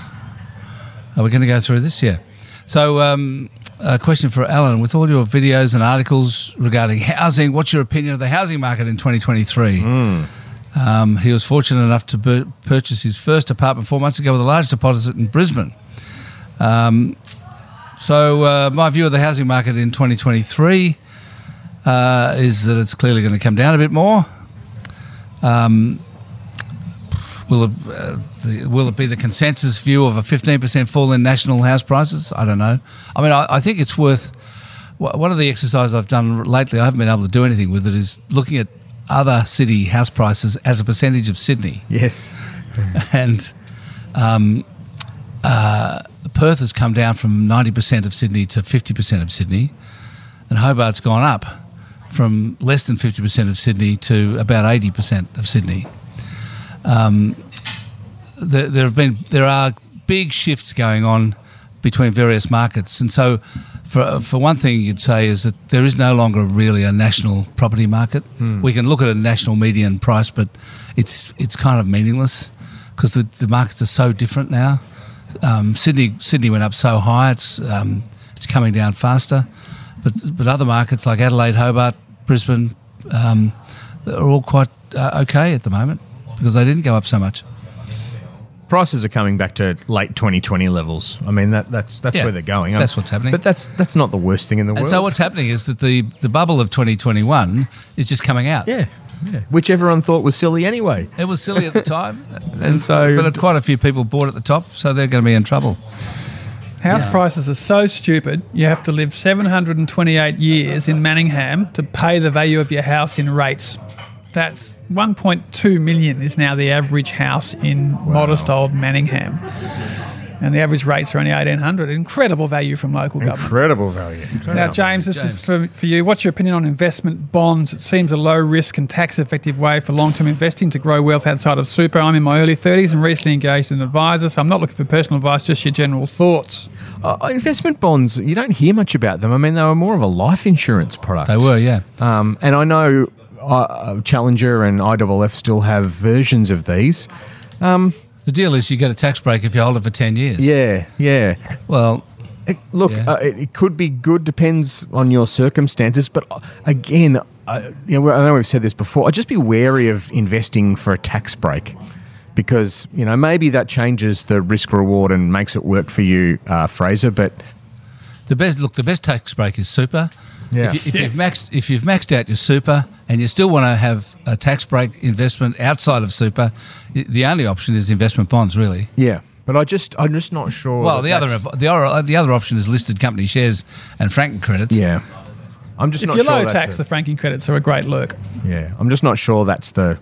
Are we going to go through this? Yeah. So, um, a question for Alan. With all your videos and articles regarding housing, what's your opinion of the housing market in 2023? Um, he was fortunate enough to bur- purchase his first apartment four months ago with a large deposit in Brisbane. Um, so, uh, my view of the housing market in 2023 uh, is that it's clearly going to come down a bit more. Um, will, it, uh, the, will it be the consensus view of a 15% fall in national house prices? I don't know. I mean, I, I think it's worth. One of the exercises I've done lately, I haven't been able to do anything with it, is looking at other city house prices as a percentage of Sydney yes. and um, uh, Perth has come down from 90% of Sydney to 50% of Sydney, and Hobart's gone up from less than 50% of Sydney to about 80% of Sydney. Um, there, there have been there are big shifts going on between various markets, and so for for one thing, you'd say is that there is no longer really a national property market. We can look at a national median price, but it's it's kind of meaningless because the, the markets are so different now. Um, Sydney Sydney went up so high; it's um, it's coming down faster. But but other markets like Adelaide, Hobart, Brisbane, um, are all quite uh, okay at the moment because they didn't go up so much. Prices are coming back to late 2020 levels. I mean, that, that's that's Yeah, where they're going. that's what's happening. But that's that's not the worst thing in the And world. so what's happening is that the, the bubble of 2021 is just coming out. Yeah. which everyone thought was silly anyway. It was silly at the time, And so- but quite a few people bought at the top, so they're going to be in trouble. House prices are so stupid, you have to live 728 years in Manningham to pay the value of your house in rates. That's 1.2 million is now the average house in modest old Manningham. And the average rates are only 1800. Incredible value from local government. Incredible value. Now, James, this is for, for you. What's your opinion on investment bonds? It seems a low risk and tax effective way for long term investing to grow wealth outside of super. I'm in my early 30s and recently engaged an advisor, so I'm not looking for personal advice, just your general thoughts. Uh, investment bonds, you don't hear much about them. I mean, they were more of a life insurance product. They were, yeah. Um, and I know uh, Challenger and IWF still have versions of these. The deal is you get a tax break if you hold it for 10 years. Yeah, yeah. Well, It, look, Yeah. uh, it, it could be good, depends on your circumstances. But uh, again, uh, you know, I know we've said this before. I'd just be wary of investing for a tax break because you know maybe that changes the risk reward and makes it work for you, uh, Fraser. But the best look, the best tax break is super. Yeah. If, you, if you've maxed if you've maxed out your super and you still want to have a tax break investment outside of super, the only option is investment bonds, really. yeah, but I just I'm just not sure. Well, that the other that's- the other the other option is listed company shares and franking credits. yeah. I'm just If not you're sure low that's tax, a- the franking credits are a great lurk. Yeah, I'm just not sure that's the.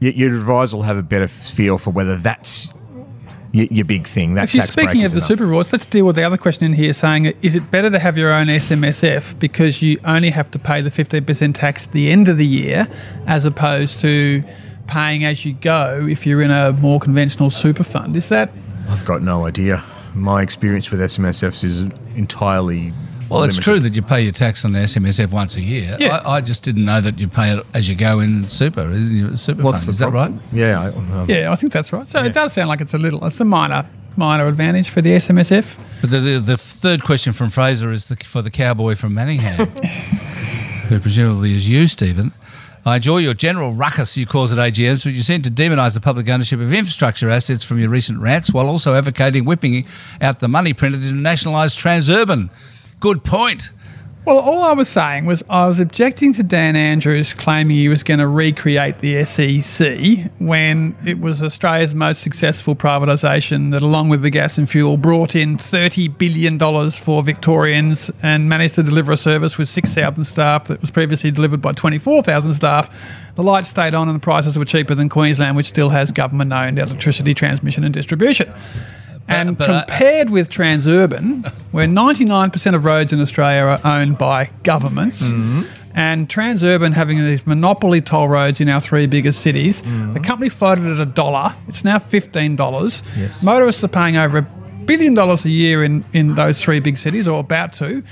Your, your advisor will have a better feel for whether that's your, your big thing. That Actually, speaking of the enough. super rewards, let's deal with the other question in here saying, is it better to have your own SMSF because you only have to pay the 15% tax at the end of the year as opposed to paying as you go if you're in a more conventional super fund? Is that I've got no idea. My experience with SMSFs is entirely. Well, it's true that you pay your tax on the SMSF once a year. Yeah. I, I just didn't know that you pay it as you go in super. Isn't it? Super What's fund. the Is that right? Yeah. I, um, Yeah, I think that's right. So it does sound like it's a little, it's a minor, minor advantage for the SMSF. But the, the, the third question from Fraser is the, for the cowboy from Manningham, who presumably is you, Stephen. I enjoy your general ruckus you cause at AGMs, but you seem to demonise the public ownership of infrastructure assets from your recent rants while also advocating whipping out the money printed in nationalised Transurban. Good point. Well, all I was saying was I was objecting to Dan Andrews claiming he was going to recreate the SEC when it was Australia's most successful privatisation that, along with the gas and fuel, brought in $30 billion for Victorians and managed to deliver a service with 6,000 staff that was previously delivered by 24,000 staff. The lights stayed on and the prices were cheaper than Queensland, which still has government owned electricity transmission and distribution. And but I- compared with Transurban, where 99% of roads in Australia are owned by governments, mm-hmm. and Transurban having these monopoly toll roads in our three biggest cities, mm-hmm. the company floated at a dollar. It's now $15. Yes. Motorists are paying over a billion dollars a year in, in those three big cities, or about to.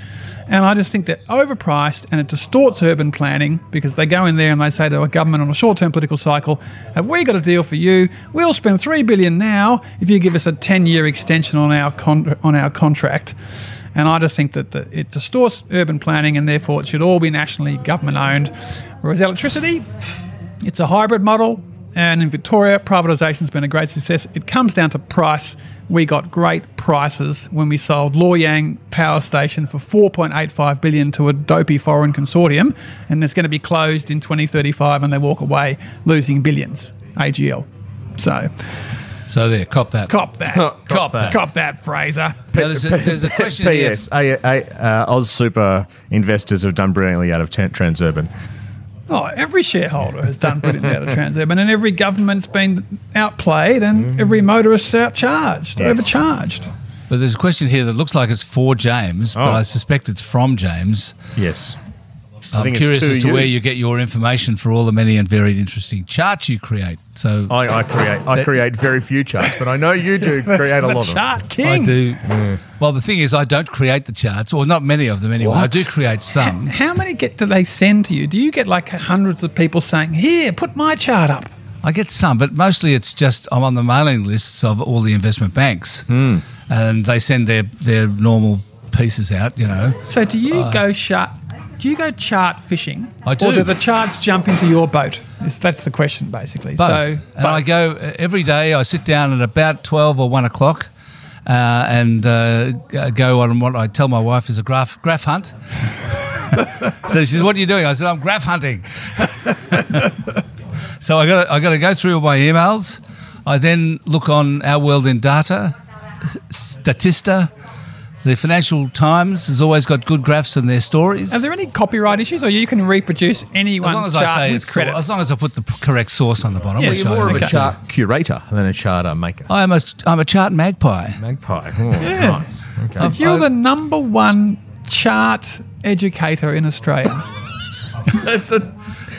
And I just think they're overpriced and it distorts urban planning because they go in there and they say to a government on a short term political cycle, Have we got a deal for you? We'll spend three billion now if you give us a 10 year extension on our, con- on our contract. And I just think that the, it distorts urban planning and therefore it should all be nationally government owned. Whereas electricity, it's a hybrid model, and in Victoria, privatisation's been a great success. It comes down to price. We got great prices when we sold Loy Yang Power Station for 4.85 billion to a dopey foreign consortium, and it's going to be closed in 2035, and they walk away losing billions. AGL. So So there, cop that. cop that, Cop that. cop that, Fraser. Now, there's, a, there's a question here. P.S. A, a, uh, Oz Super investors have done brilliantly out of Tran- Transurban. Oh, every shareholder has done brilliantly out of Transurban, and every government's been outplayed, and mm-hmm. every motorist's outcharged, Yes. overcharged. But there's a question here that looks like it's for James, but Oh. I suspect it's from James. Yes. I I'm think curious to as to you. where you get your information for all the many and very interesting charts you create. So I, I create I create very few charts, but I know you do That's create a the lot of. chart king. I do. Well, the thing is, I don't create the charts, or not many of them anyway. I do create some. How many get do they send to you? Do you get like hundreds of people saying, "Here, put my chart up"? I get some, but mostly it's just I'm on the mailing lists of all the investment banks, Hmm. and they send their their normal pieces out. You know, So do you go chart? Do you go chart fishing? I Or do. do the charts jump into your boat? That's the question, basically. both. So and I go uh, every day. I sit down at about twelve or one o'clock. Uh, and uh, go on what I tell my wife is a graph graph hunt, so she says, "What are you doing?" I said, "I'm graph hunting." so I got I got to go through all my emails. I then look on Our World in Data, Statista. The Financial Times has always got good graphs in their stories. Are there any copyright issues, or you can reproduce as anyone's long as I chart say with it's credit? as long as I put the correct source on the bottom. Yeah, which You're I more of a okay. chart curator than a charter maker. I am a I'm a chart magpie. Magpie. Oh, Nice. Okay. But you're the number one chart educator in Australia. That's a,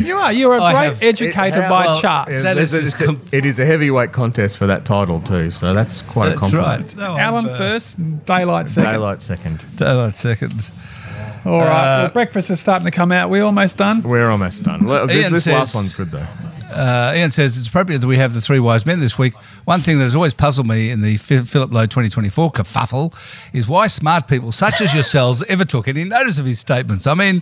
You are. You're a I great have- educator it- by well, charts. That There's is a- just it's a- com- it is a heavyweight contest for that title too, so that's quite a That's compliment. right. No, I'm, Alan uh, first, daylight second. Daylight second. Daylight second. All right. Uh, well, breakfast is starting to come out. We're almost done. We're almost done. Well, This, Ian this last says- one's good though. Uh, Ian says it's appropriate that we have the three wise men this week. One thing that has always puzzled me in the Phil- Philip Lowe 2024 kerfuffle is why smart people such as yourselves ever took any notice of his statements. I mean,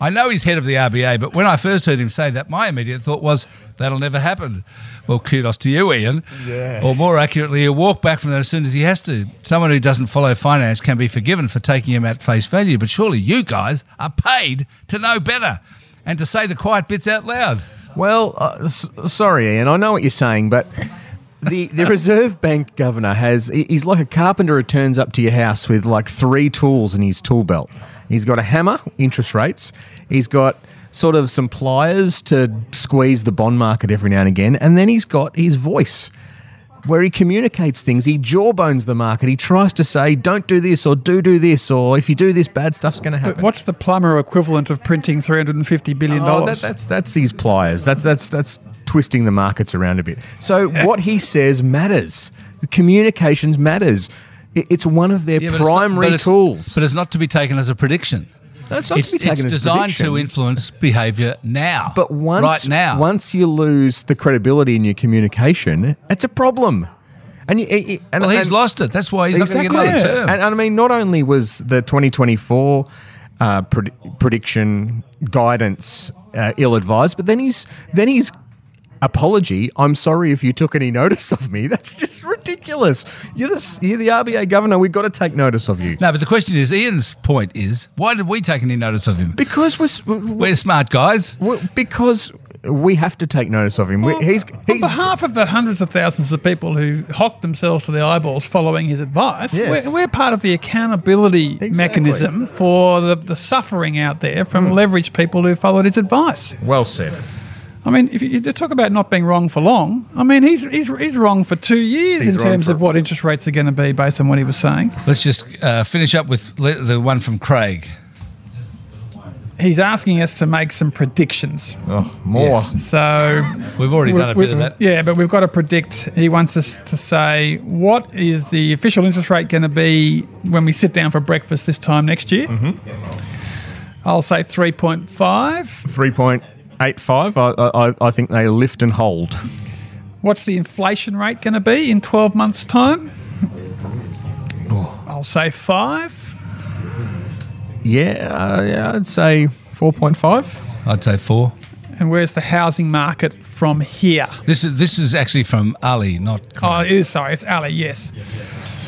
I know he's head of the RBA, but when I first heard him say that, my immediate thought was that'll never happen. Well, kudos to you, Ian. Yeah. Or more accurately, he'll walk back from that as soon as he has to. Someone who doesn't follow finance can be forgiven for taking him at face value, but surely you guys are paid to know better and to say the quiet bits out loud. Well, uh, s- sorry, Ian. I know what you're saying, but the the Reserve Bank governor has he's like a carpenter who turns up to your house with like three tools in his tool belt. He's got a hammer, interest rates. He's got sort of some pliers to squeeze the bond market every now and again, and then he's got his voice. Where he communicates things, he jawbones the market. He tries to say, "Don't do this," or "Do do this," or "If you do this, bad stuff's going to happen." What's the plumber equivalent of printing three hundred and fifty billion Oh, dollars? that, that's that's his pliers. That's that's that's twisting the markets around a bit. So what he says matters. The communications matters. It- It's one of their Yeah, but not- primary but tools. But it's not to be taken as a prediction. It's not it's, to be taken it's as designed prediction. to influence behaviour now. But once right now, once you lose the credibility in your communication, it's a problem. And you, and, and well, he's and- lost it. That's why he's exactly. not going to get another term. And, and I mean, not only was the 2024 uh, pred- prediction guidance uh, ill-advised, but then he's then he's apology. I'm sorry if you took any notice of me. That's just ridiculous. You're the you're the RBA governor. We've got to take notice of you no, but the question is, Ian's point is, why did we take any notice of him? because we're, we're, We're smart guys. we're- because we have to take notice of him. We- he's on behalf of the hundreds of thousands of people who hock themselves to the eyeballs following his advice, Yes. we're, we're part of the accountability Exactly. mechanism for the, the suffering out there from hmm. leveraged people who followed his advice. well said. I mean, if you, you talk about not being wrong for long, I mean, he's he's, he's wrong for two years He's in terms of what interest rates are going to be based on what he was saying. Let's just uh, finish up with le- the one from Craig. He's asking us to make some predictions. Oh, more. Yes. So We've already done a bit of that. Yeah, but we've got to predict. He wants us to say what is the official interest rate going to be when we sit down for breakfast this time next year. Mm-hmm. I'll say three point five. Three point eight five. I, I I think they lift and hold. What's the inflation rate going to be in twelve months' time? I'll say five. Yeah, uh, yeah, I'd say four point five. I'd say four. And where's the housing market from here? This is this is actually from Ali, not. Oh, it is sorry, it's Ali. Yes.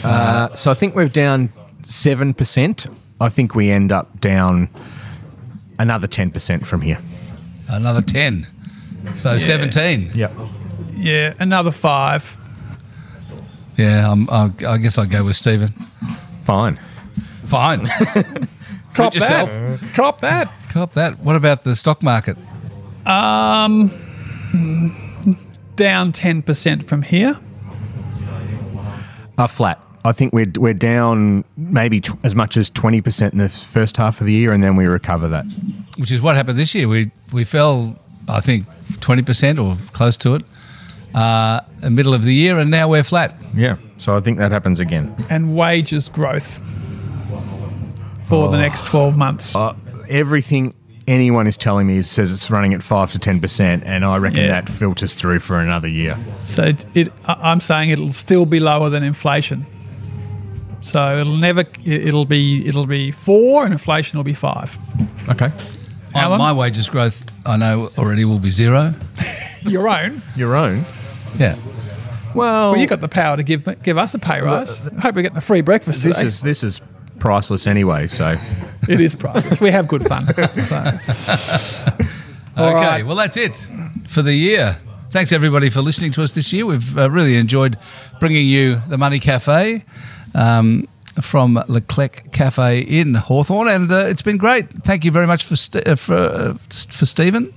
Uh, so I think we're down seven percent. I think we end up down another ten percent from here. Another ten. So seventeen. Yep. Yeah, another five. Yeah, I'm, I, I guess I'll go with Stephen. Fine. Fine. Cop yourself. that. Cop that. Cop that. What about the stock market? Um, down ten percent from here. A flat. I think we're we're down maybe tw- as much as twenty percent in the first half of the year, and then we recover that. Which is what happened this year. We we fell, I think, twenty percent or close to it, uh, the middle of the year, and now we're flat. Yeah. So I think that happens again. and wages growth for the next 12 months. Uh, everything anyone is telling me is, says it's running at five to ten percent, and I reckon Yeah. that filters through for another year. so it, it, I'm saying it'll still be lower than inflation. So it'll never, it'll be, it'll be four, and inflation will be five. Okay. My, Alan? my wages growth, I know already, will be zero. Your own. Your own. Yeah. Well, Well, you got the power to give give us a pay rise. I hope we're getting a free breakfast this today. is this is priceless anyway. So It is priceless. We have good fun. So. Okay, right. well, that's it for the year. Thanks, everybody, for listening to us this year. We've uh, really enjoyed bringing you the Money Cafe um, from Leclerc Cafe in Hawthorn, and uh, it's been great. Thank you very much for, St- uh, for, uh, for Stephen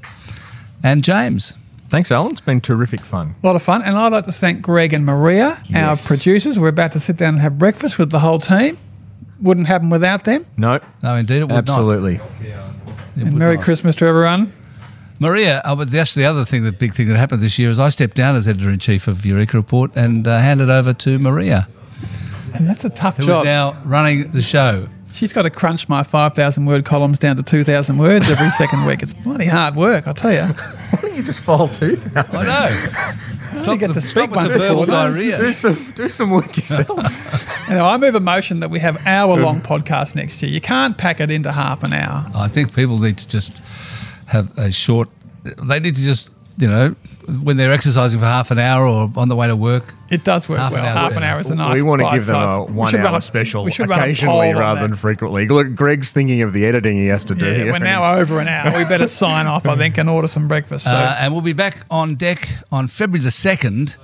and James. thanks, Alan. It's been terrific fun. A lot of fun. And I'd like to thank Greg and Maria, our producers. We're about to sit down and have breakfast with the whole team. Wouldn't happen without them. No, No, indeed, it would absolutely. not. It And Merry not. Christmas to everyone. Maria, oh, but that's the other thing, the big thing that happened this year is I stepped down as editor in chief of Eureka Report and uh, handed over to Maria, And that's a tough who is job. now running the show. She's got to crunch my 5,000 word columns down to 2,000 words every second week. It's bloody hard work, I tell you. Why don't you just file two thousand? I know. Stop get the, to stop speak with once the a verbal fortnight. diarrhea. Do some do some work yourself. You know, I move a motion that we have hour long mm. podcasts next year. You can't pack it into half an hour. I think people need to just have a short. They need to just, you know, when they're exercising for half an hour or on the way to work. It does work Half an well. hour, half an hour is a nice we want to give them a size. We one-hour a- special we should run a occasionally rather than frequently. Look, Greg's thinking of the editing he has to do. Yeah, here. we're now over an hour. We better sign off, I think, and order some breakfast. So. Uh, and we'll be back on deck on February the 2nd,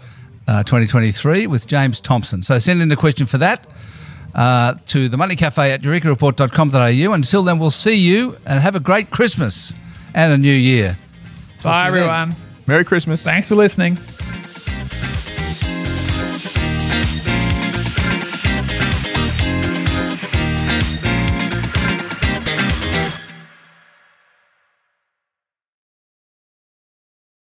uh, 2023, with James Thomson. So send in the question for that uh, to the Money Cafe at eurekareport.com.au. Until then, we'll see you and have a great Christmas and a new year. Bye, everyone. then. Merry Christmas. Thanks for listening.